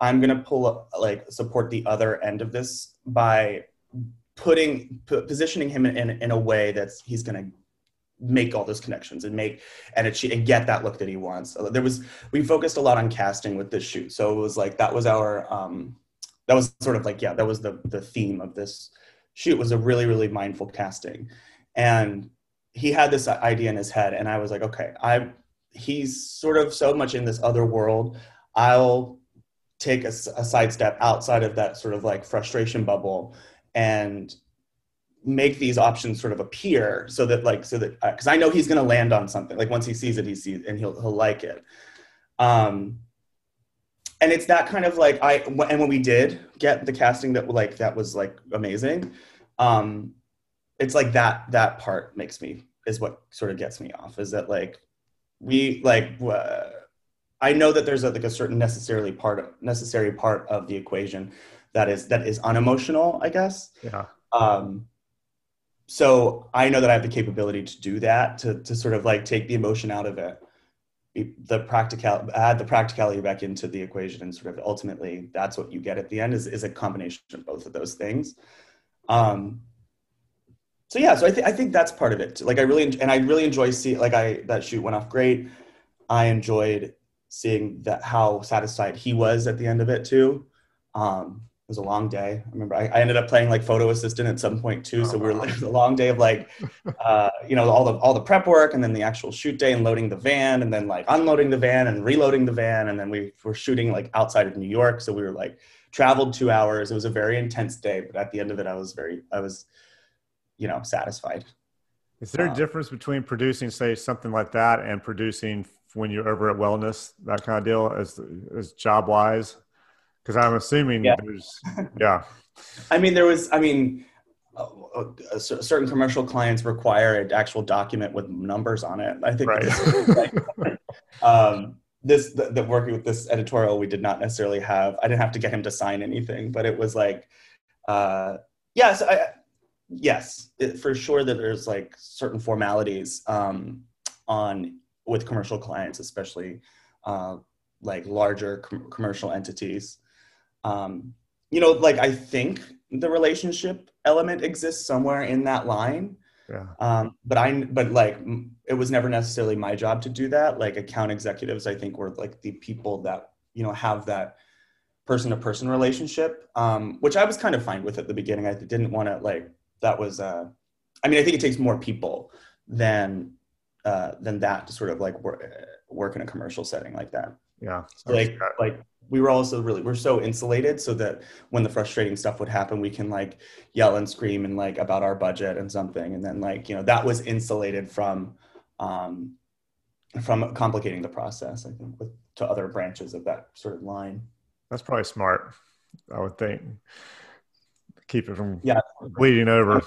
I'm gonna pull up, like support the other end of this by putting positioning him in, in, in a way that's he's gonna make all those connections and make and achieve and get that look that he wants. There was we focused a lot on casting with this shoot, so it was like that was our um, that was sort of like yeah that was the the theme of this shoot was a really really mindful casting, and he had this idea in his head, and I was like okay I he's sort of so much in this other world. I'll take a, a sidestep outside of that sort of like frustration bubble and make these options sort of appear so that like so that because uh, I know he's going to land on something like once he sees it he sees and he'll he'll like it. Um, and it's that kind of like I and when we did get the casting that like that was like amazing. Um, it's like that that part makes me is what sort of gets me off is that like we like uh, I know that there's a, like a certain necessarily part of, necessary part of the equation that is that is unemotional, I guess. Yeah. Um, so I know that I have the capability to do that to to sort of like take the emotion out of it, the practical add the practicality back into the equation, and sort of ultimately that's what you get at the end is is a combination of both of those things. Um, so yeah, so I think I think that's part of it. Like I really and I really enjoy see like I that shoot went off great. I enjoyed seeing that how satisfied he was at the end of it too. Um, it was a long day. I remember I, I, ended up playing like photo assistant at some point too. So we were like a long day of like, uh, you know, all the all the prep work and then the actual shoot day and loading the van and then like unloading the van and reloading the van and then we were shooting like outside of New York. So we were like traveled two hours. It was a very intense day, but at the end of it, I was very I was, you know, satisfied. Is there a um, difference between producing, say, something like that and producing when you're over at Wellness, that kind of deal, as as job wise? Because I'm assuming yeah. there's, yeah. I mean, there was, I mean, uh, uh, certain commercial clients require an actual document with numbers on it. I think right. um, this, the, the, working with this editorial, we did not necessarily have, I didn't have to get him to sign anything, but it was like, uh, yes, I, yes, it, for sure that there's like certain formalities um, on with commercial clients, especially uh, like larger com- commercial entities um, you know, like I think the relationship element exists somewhere in that line. Yeah. Um, but I, but like, it was never necessarily my job to do that. Like account executives, I think were like the people that, you know, have that person to person relationship, um, which I was kind of fine with at the beginning. I didn't want to like, that was, uh, I mean, I think it takes more people than, uh, than that to sort of like work, work in a commercial setting like that. Yeah. So like, like we were also really we're so insulated so that when the frustrating stuff would happen we can like yell and scream and like about our budget and something. And then like you know that was insulated from um from complicating the process i think with to other branches of that sort of line. That's probably smart i would think. Keep it from yeah. bleeding over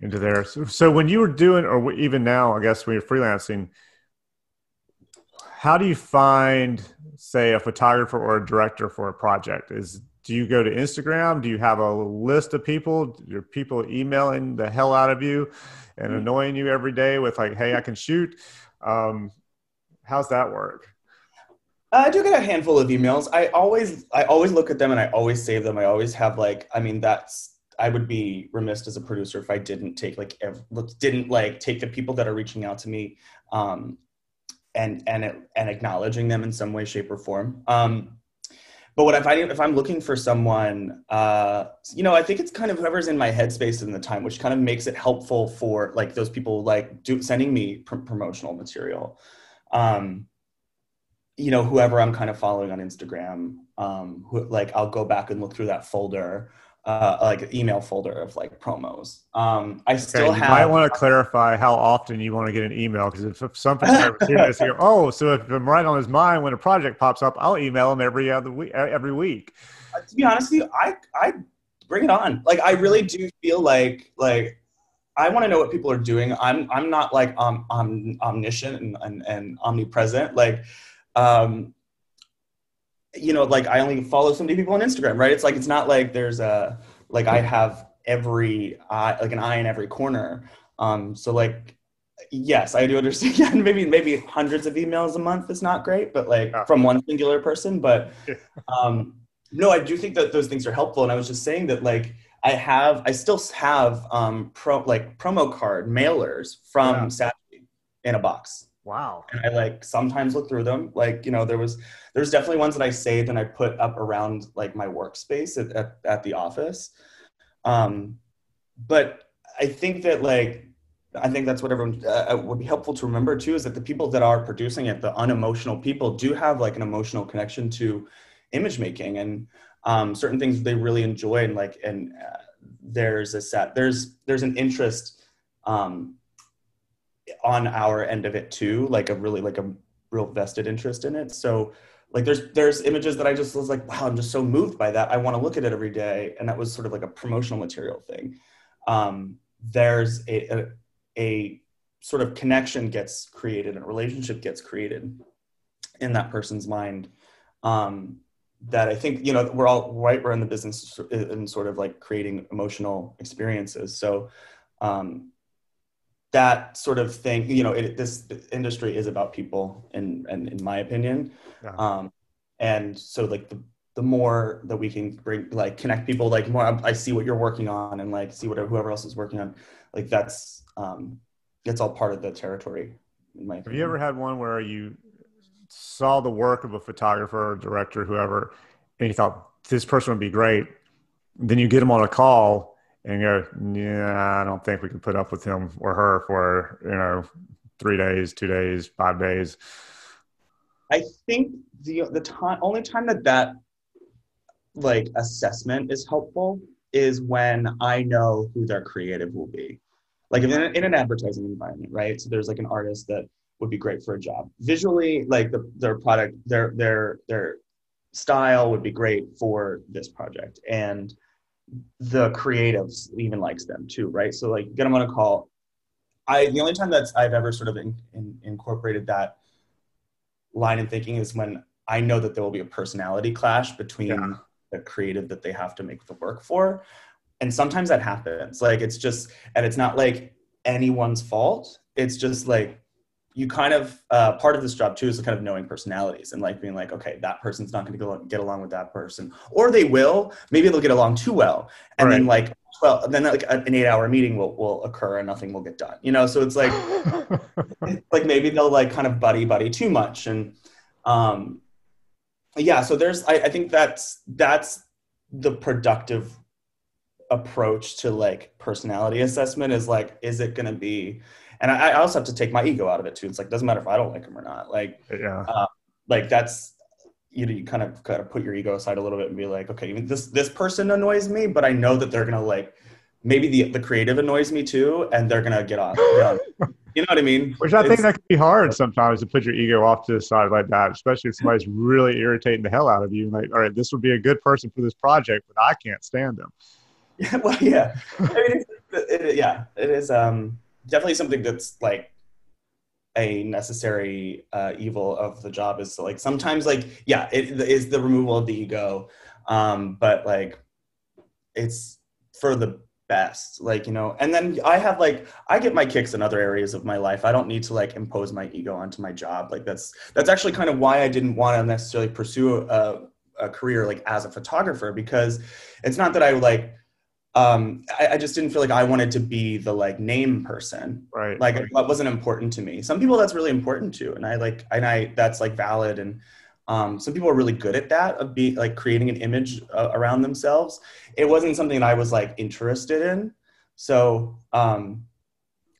into there so, so when you were doing or even now i guess when you're freelancing how do you find say a photographer or a director for a project is do you go to instagram do you have a list of people your people emailing the hell out of you and mm-hmm. annoying you every day with like hey i can shoot um, how's that work I do get a handful of emails. I always, I always look at them and I always save them. I always have like, I mean, that's, I would be remiss as a producer if I didn't take like, every, didn't like take the people that are reaching out to me um, and and and acknowledging them in some way, shape, or form. Um, but what I find if I'm looking for someone, uh, you know, I think it's kind of whoever's in my headspace in the time, which kind of makes it helpful for like those people like do, sending me pr- promotional material. Um, you know, whoever I'm kind of following on Instagram, um, who, like I'll go back and look through that folder uh, like email folder of like promos. Um, I still okay, have. I want to clarify how often you want to get an email because if, if some people this, go, oh, so if I'm right on his mind when a project pops up, I'll email him every other week. Every week. Uh, to be honest with you, I I bring it on. Like I really do feel like like I want to know what people are doing. I'm I'm not like um, um omniscient and, and, and omnipresent. Like um, you know, like I only follow so many people on Instagram, right? It's like it's not like there's a like I have every eye, like an eye in every corner. Um, so like, yes, I do understand. Yeah, maybe maybe hundreds of emails a month is not great, but like yeah. from one singular person. But um, no, I do think that those things are helpful. And I was just saying that like I have, I still have um, pro like promo card mailers from yeah. in a box. Wow. And I like sometimes look through them. Like, you know, there was there's definitely ones that I saved and I put up around like my workspace at, at, at the office. Um, but I think that like I think that's what everyone uh, uh, would be helpful to remember too is that the people that are producing it, the unemotional people, do have like an emotional connection to image making and um, certain things they really enjoy and like and uh, there's a set there's there's an interest um, on our end of it too, like a really like a real vested interest in it. So like there's there's images that I just was like, wow, I'm just so moved by that. I want to look at it every day. And that was sort of like a promotional material thing. Um, there's a, a, a sort of connection gets created and a relationship gets created in that person's mind. Um, that I think, you know, we're all right. We're in the business in sort of like creating emotional experiences. So um, that sort of thing you know it, this industry is about people and in, in, in, my opinion yeah. um, and so like the the more that we can bring like connect people like more I, I see what you're working on and like see what whoever else is working on like that's um it's all part of the territory have you ever had one where you saw the work of a photographer or director whoever and you thought this person would be great then you get them on a call and go yeah i don't think we can put up with him or her for you know three days two days five days i think the the time only time that that like assessment is helpful is when I know who their creative will be. Like in, in an advertising environment, right? So there's like an artist that would be great for a job. Visually, like the, their product, their their their style would be great for this project, and the creatives even likes them too, right? So like get them on a call. I the only time that's I've ever sort of in, in, incorporated that line of thinking is when I know that there will be a personality clash between yeah the creative that they have to make the work for and sometimes that happens like it's just and it's not like anyone's fault it's just like you kind of uh, part of this job too is kind of knowing personalities and like being like okay that person's not going to get along with that person or they will maybe they'll get along too well and right. then like well then like an eight hour meeting will, will occur and nothing will get done you know so it's like like maybe they'll like kind of buddy buddy too much and um yeah so there's I, I think that's that's the productive approach to like personality assessment is like is it going to be and I, I, also have to take my ego out of it too it's like doesn't matter if i don't like him or not like yeah uh, like that's you know you kind of kind of put your ego aside a little bit and be like okay this this person annoys me but i know that they're gonna like maybe the the creative annoys me too and they're gonna get on, on you know what I mean? Which I it's, think that can be hard sometimes to put your ego off to the side like that, especially if somebody's really irritating the hell out of you. Like, all right, this would be a good person for this project, but I can't stand them. Yeah, well, yeah. I mean, it, it, yeah, it is um, definitely something that's like a necessary uh, evil of the job. Is like sometimes, like, yeah, it is the removal of the ego, um, but like, it's for the best like you know and then i have like i get my kicks in other areas of my life i don't need to like impose my ego onto my job like that's that's actually kind of why i didn't want to necessarily pursue a, a career like as a photographer because it's not that i like um I, I, just didn't feel like i wanted to be the like name person right like right. that wasn't important to me some people that's really important to and i like and i that's like valid and um, some people are really good at that of being like creating an image uh, around themselves. It wasn't something that I was like interested in. So um,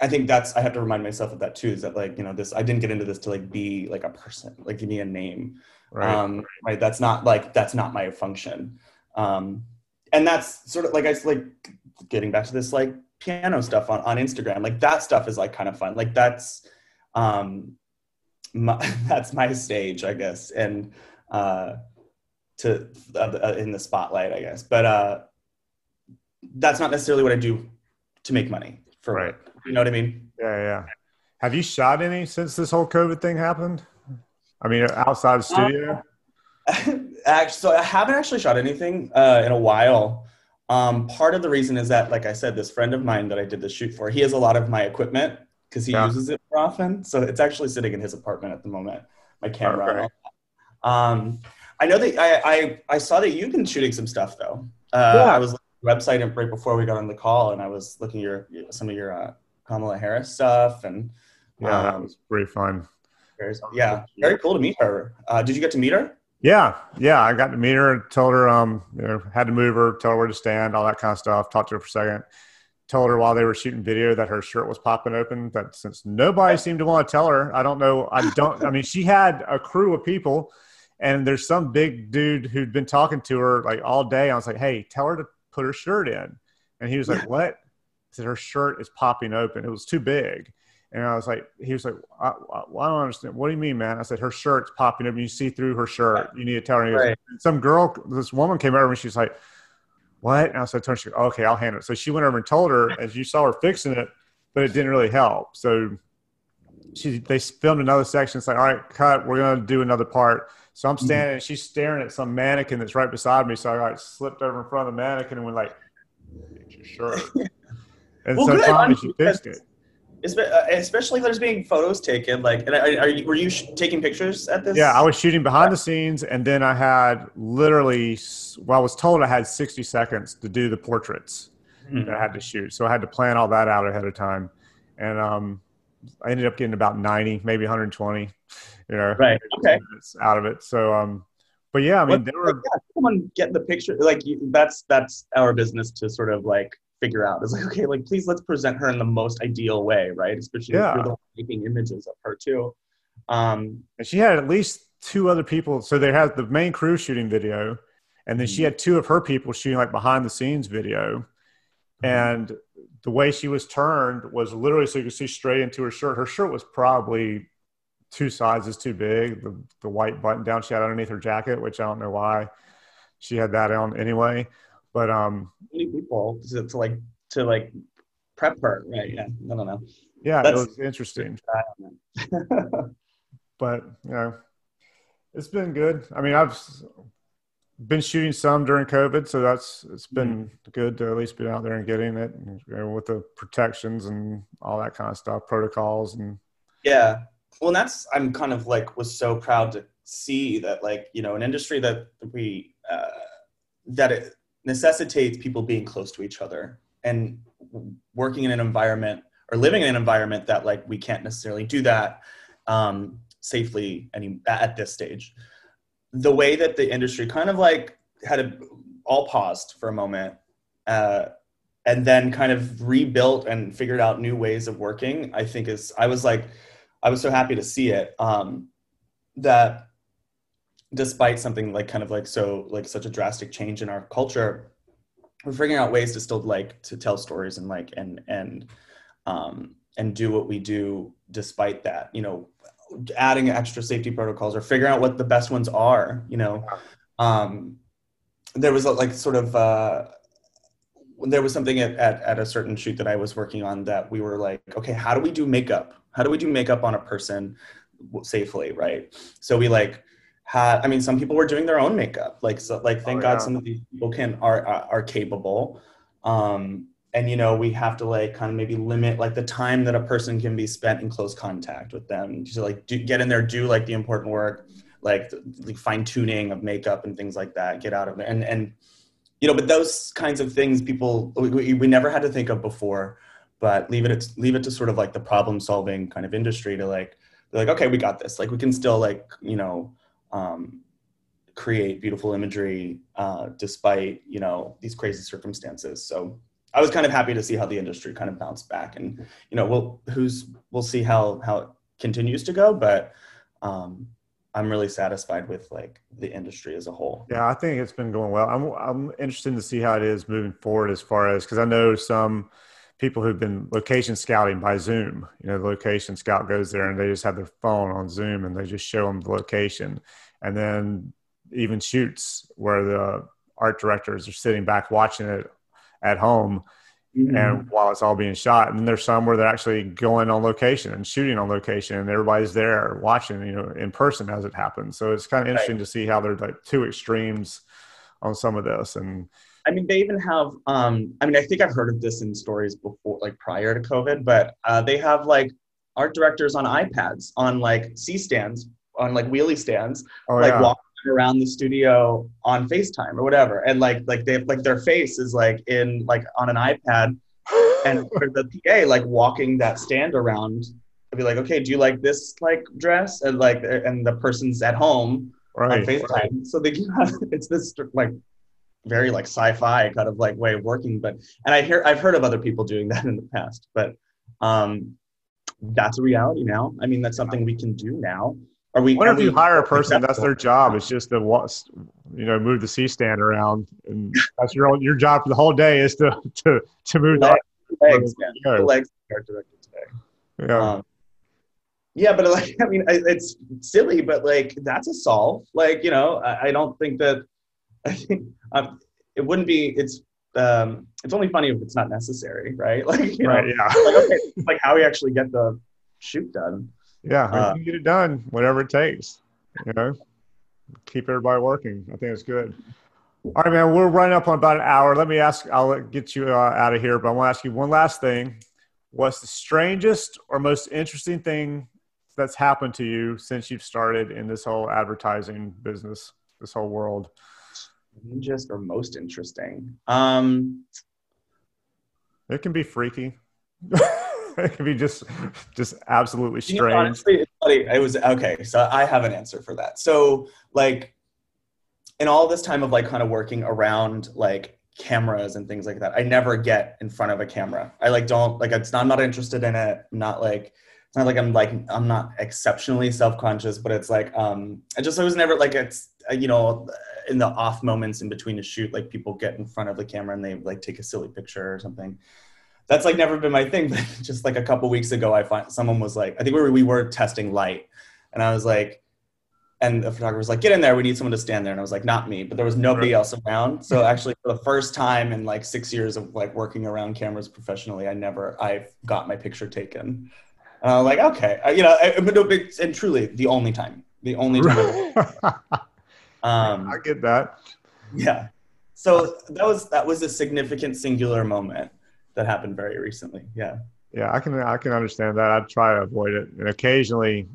I think that's I have to remind myself of that too. Is that like you know this I didn't get into this to like be like a person, like give me a name. Right. Um, right. That's not like that's not my function. Um, and that's sort of like I like getting back to this like piano stuff on on Instagram. Like that stuff is like kind of fun. Like that's um my, that's my stage, I guess, and uh, to uh, in the spotlight, I guess. But uh, that's not necessarily what I do to make money. For right, you know what I mean? Yeah, yeah. Have you shot any since this whole COVID thing happened? I mean, outside of studio. Uh, actually, so I haven't actually shot anything uh, in a while. Um, part of the reason is that, like I said, this friend of mine that I did the shoot for, he has a lot of my equipment because he yeah. uses it more often. So it's actually sitting in his apartment at the moment. My camera. Okay. Um, I know that I, I I saw that you've been shooting some stuff though. Uh, yeah. I was at website right before we got on the call, and I was looking your some of your uh, Kamala Harris stuff, and yeah, um, that was pretty fun. Yeah, very cool to meet her. Uh, did you get to meet her? Yeah, yeah, I got to meet her and told her um, you know, had to move her, tell her where to stand, all that kind of stuff. Talked to her for a second told her while they were shooting video that her shirt was popping open. That since nobody seemed to want to tell her, I don't know. I don't. I mean, she had a crew of people, and there's some big dude who'd been talking to her like all day. I was like, "Hey, tell her to put her shirt in," and he was like, "What?" I said, "Her shirt is popping open. It was too big." And I was like, he was like, I, I, I, don't understand. What do you mean, man? I said, her shirt's popping open. You see through her shirt. You need to tell her. Right. Some girl, this woman came over and she's like, what? And I said to her, she, okay, I'll handle it. So she went over and told her, as you saw her fixing it, but it didn't really help. So she, they filmed another section. It's like, all right, cut. We're going to do another part. So I'm mm-hmm. standing, and she's staring at some mannequin that's right beside me. So I like slipped over in front of the mannequin and went like, "Get your shirt." and well, so finally she fixed it. Uh, especially if there's being photos taken. Like, are, are you, were you sh- taking pictures at this? Yeah, I was shooting behind the scenes, and then I had literally, well, I was told I had 60 seconds to do the portraits mm-hmm. that I had to shoot. So I had to plan all that out ahead of time, and um, I ended up getting about 90, maybe 120. You know, right? Okay, out of it. So, um, but yeah, I mean, what, were yeah, someone getting the picture. Like you, that's that's our business to sort of like figure out. It's like, okay, like please let's present her in the most ideal way, right? Especially yeah. if you're the one making images of her too. Um, and she had at least two other people. So they had the main crew shooting video, and then mm-hmm. she had two of her people shooting like behind the scenes video. Mm-hmm. And the way she was turned was literally so you could see straight into her shirt. Her shirt was probably two sizes too big. The the white button down she had underneath her jacket, which I don't know why she had that on anyway. But um, many people to, to like to like prep her, right? Yeah, I don't know. Yeah, That's, it was interesting. but you know, it's been good. I mean, I've been shooting some during COVID, so that's it's been mm-hmm. good to at least be out there and getting it and, you know, with the protections and all that kind of stuff, protocols and yeah. Well, that's I'm kind of like was so proud to see that like you know an industry that we uh, that it necessitates people being close to each other and working in an environment or living in an environment that like we can't necessarily do that um, safely any at this stage. The way that the industry kind of like had a, all paused for a moment uh, and then kind of rebuilt and figured out new ways of working i think is i was like i was so happy to see it um, that despite something like kind of like so like such a drastic change in our culture we're figuring out ways to still like to tell stories and like and and um and do what we do despite that you know adding extra safety protocols or figuring out what the best ones are you know? Um there was like sort of uh there was something at, at, at a certain shoot that i was working on that we were like okay how do we do makeup? How do we do makeup on a person safely? Right? So we like had i mean some people were doing their own makeup. Like so like thank oh, god some of these people can are are, are capable. Um and you know we have to like kind of maybe limit like the time that a person can be spent in close contact with them. To like do, get in there do like the important work like the fine tuning of makeup and things like that. Get out of it and and you know but those kinds of things people we, we never had to think of before but leave it leave it to sort of like the problem solving kind of industry to like be like okay we got this. Like we can still like you know um, create beautiful imagery uh, despite you know these crazy circumstances. So I was kind of happy to see how the industry kind of bounced back, and you know, we'll who's we'll see how how it continues to go, but um, I'm really satisfied with like the industry as a whole. Yeah, I think it's been going well. I'm I'm interested to see how it is moving forward as far as because I know some people who've been location scouting by Zoom. You know, the location scout goes there and they just have their phone on Zoom and they just show them the location. And then even shoots where the art directors are sitting back watching it at home mm-hmm. and while it's all being shot. And there's some where they're actually going on location and shooting on location and everybody's there watching, you know, in person as it happens. So it's kind of interesting right. to see how there's like two extremes on some of this. And I mean, they even have. Um, I mean, I think I've heard of this in stories before, like prior to COVID, but uh, they have like art directors on iPads on like C stands, on like wheelie stands, oh, like yeah. walking around the studio on FaceTime or whatever, and like like they like their face is like in like on an iPad, and the PA like walking that stand around be like, okay, do you like this like dress? And like, and the person's at home right, on FaceTime, right. so they it's this like very like sci-fi kind of like way of working but and i hear i've heard of other people doing that in the past but um that's a reality now. I mean that's something we can do now. Are we what if you hire a person? That's their job. It's just to you know move the c stand around and that's your your job for the whole day is to to to move legs, that legs, yeah. the legs are directed today. Yeah. Um, yeah but like i mean it's silly but like that's a solve. Like you know I, I don't think that I think um, it wouldn't be. It's um, it's only funny if it's not necessary, right? Like, you right, know, yeah. like, okay, like how we actually get the shoot done. Yeah, uh, get it done, whatever it takes. You know, keep everybody working. I think it's good. All right, man. We're running up on about an hour. Let me ask. I'll get you uh, out of here, but I want to ask you one last thing. what's the strangest or most interesting thing that's happened to you since you've started in this whole advertising business, this whole world? Strangest or most interesting? Um, it can be freaky. it can be just just absolutely strange. You know, honestly, it's funny. I was okay. So I have an answer for that. So like in all this time of like kind of working around like cameras and things like that, I never get in front of a camera. I like don't like it's not, I'm not interested in it. I'm not like it's not like I'm like I'm not exceptionally self-conscious, but it's like um I just I was never like it's uh, you know in the off moments in between a shoot like people get in front of the camera and they like take a silly picture or something that's like never been my thing. But just like a couple weeks ago, I find someone was like, I think we were, we were testing light, and I was like, and the photographer was like, "Get in there. We need someone to stand there." And I was like, "Not me," but there was nobody else around. So actually, for the first time in like six years of like working around cameras professionally, I never I got my picture taken. And I was like, "Okay," I, you know, I, but no, and truly the only time, the only time. um, I get that. Yeah. So that was that was a significant singular moment that happened very recently. Yeah. Yeah, I can I can understand that. I try to avoid it, and occasionally,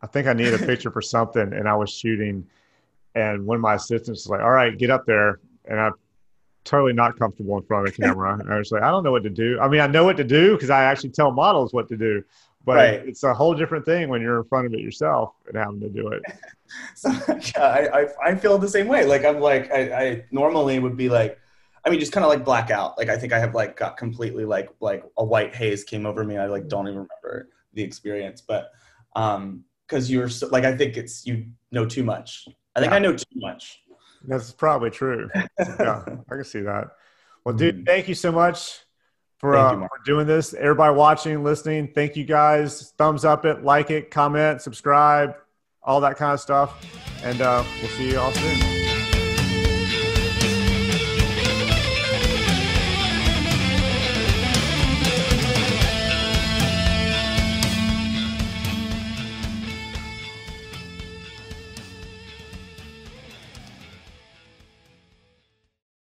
I think I need a picture for something, and I was shooting, and one of my assistants was like, "All right, get up there," and I'm totally not comfortable in front of the camera. and I was like, "I don't know what to do." I mean, I know what to do because I actually tell models what to do, but right. it's a whole different thing when you're in front of it yourself and having to do it. so yeah, I, I, I feel the same way. Like I'm like I, I normally would be like I mean, just kind of like black out. Like I think I have like got completely like like a white haze came over me. I like don't even remember the experience, but um, because you're so, like I think it's you know too much. I think yeah. I know too much. That's probably true. yeah, I can see that. Well, dude, mm-hmm. thank you so much for, uh, you, for doing this. Everybody watching, listening, thank you guys. Thumbs up it, like it, comment, subscribe, all that kind of stuff. And uh, we'll see you all soon.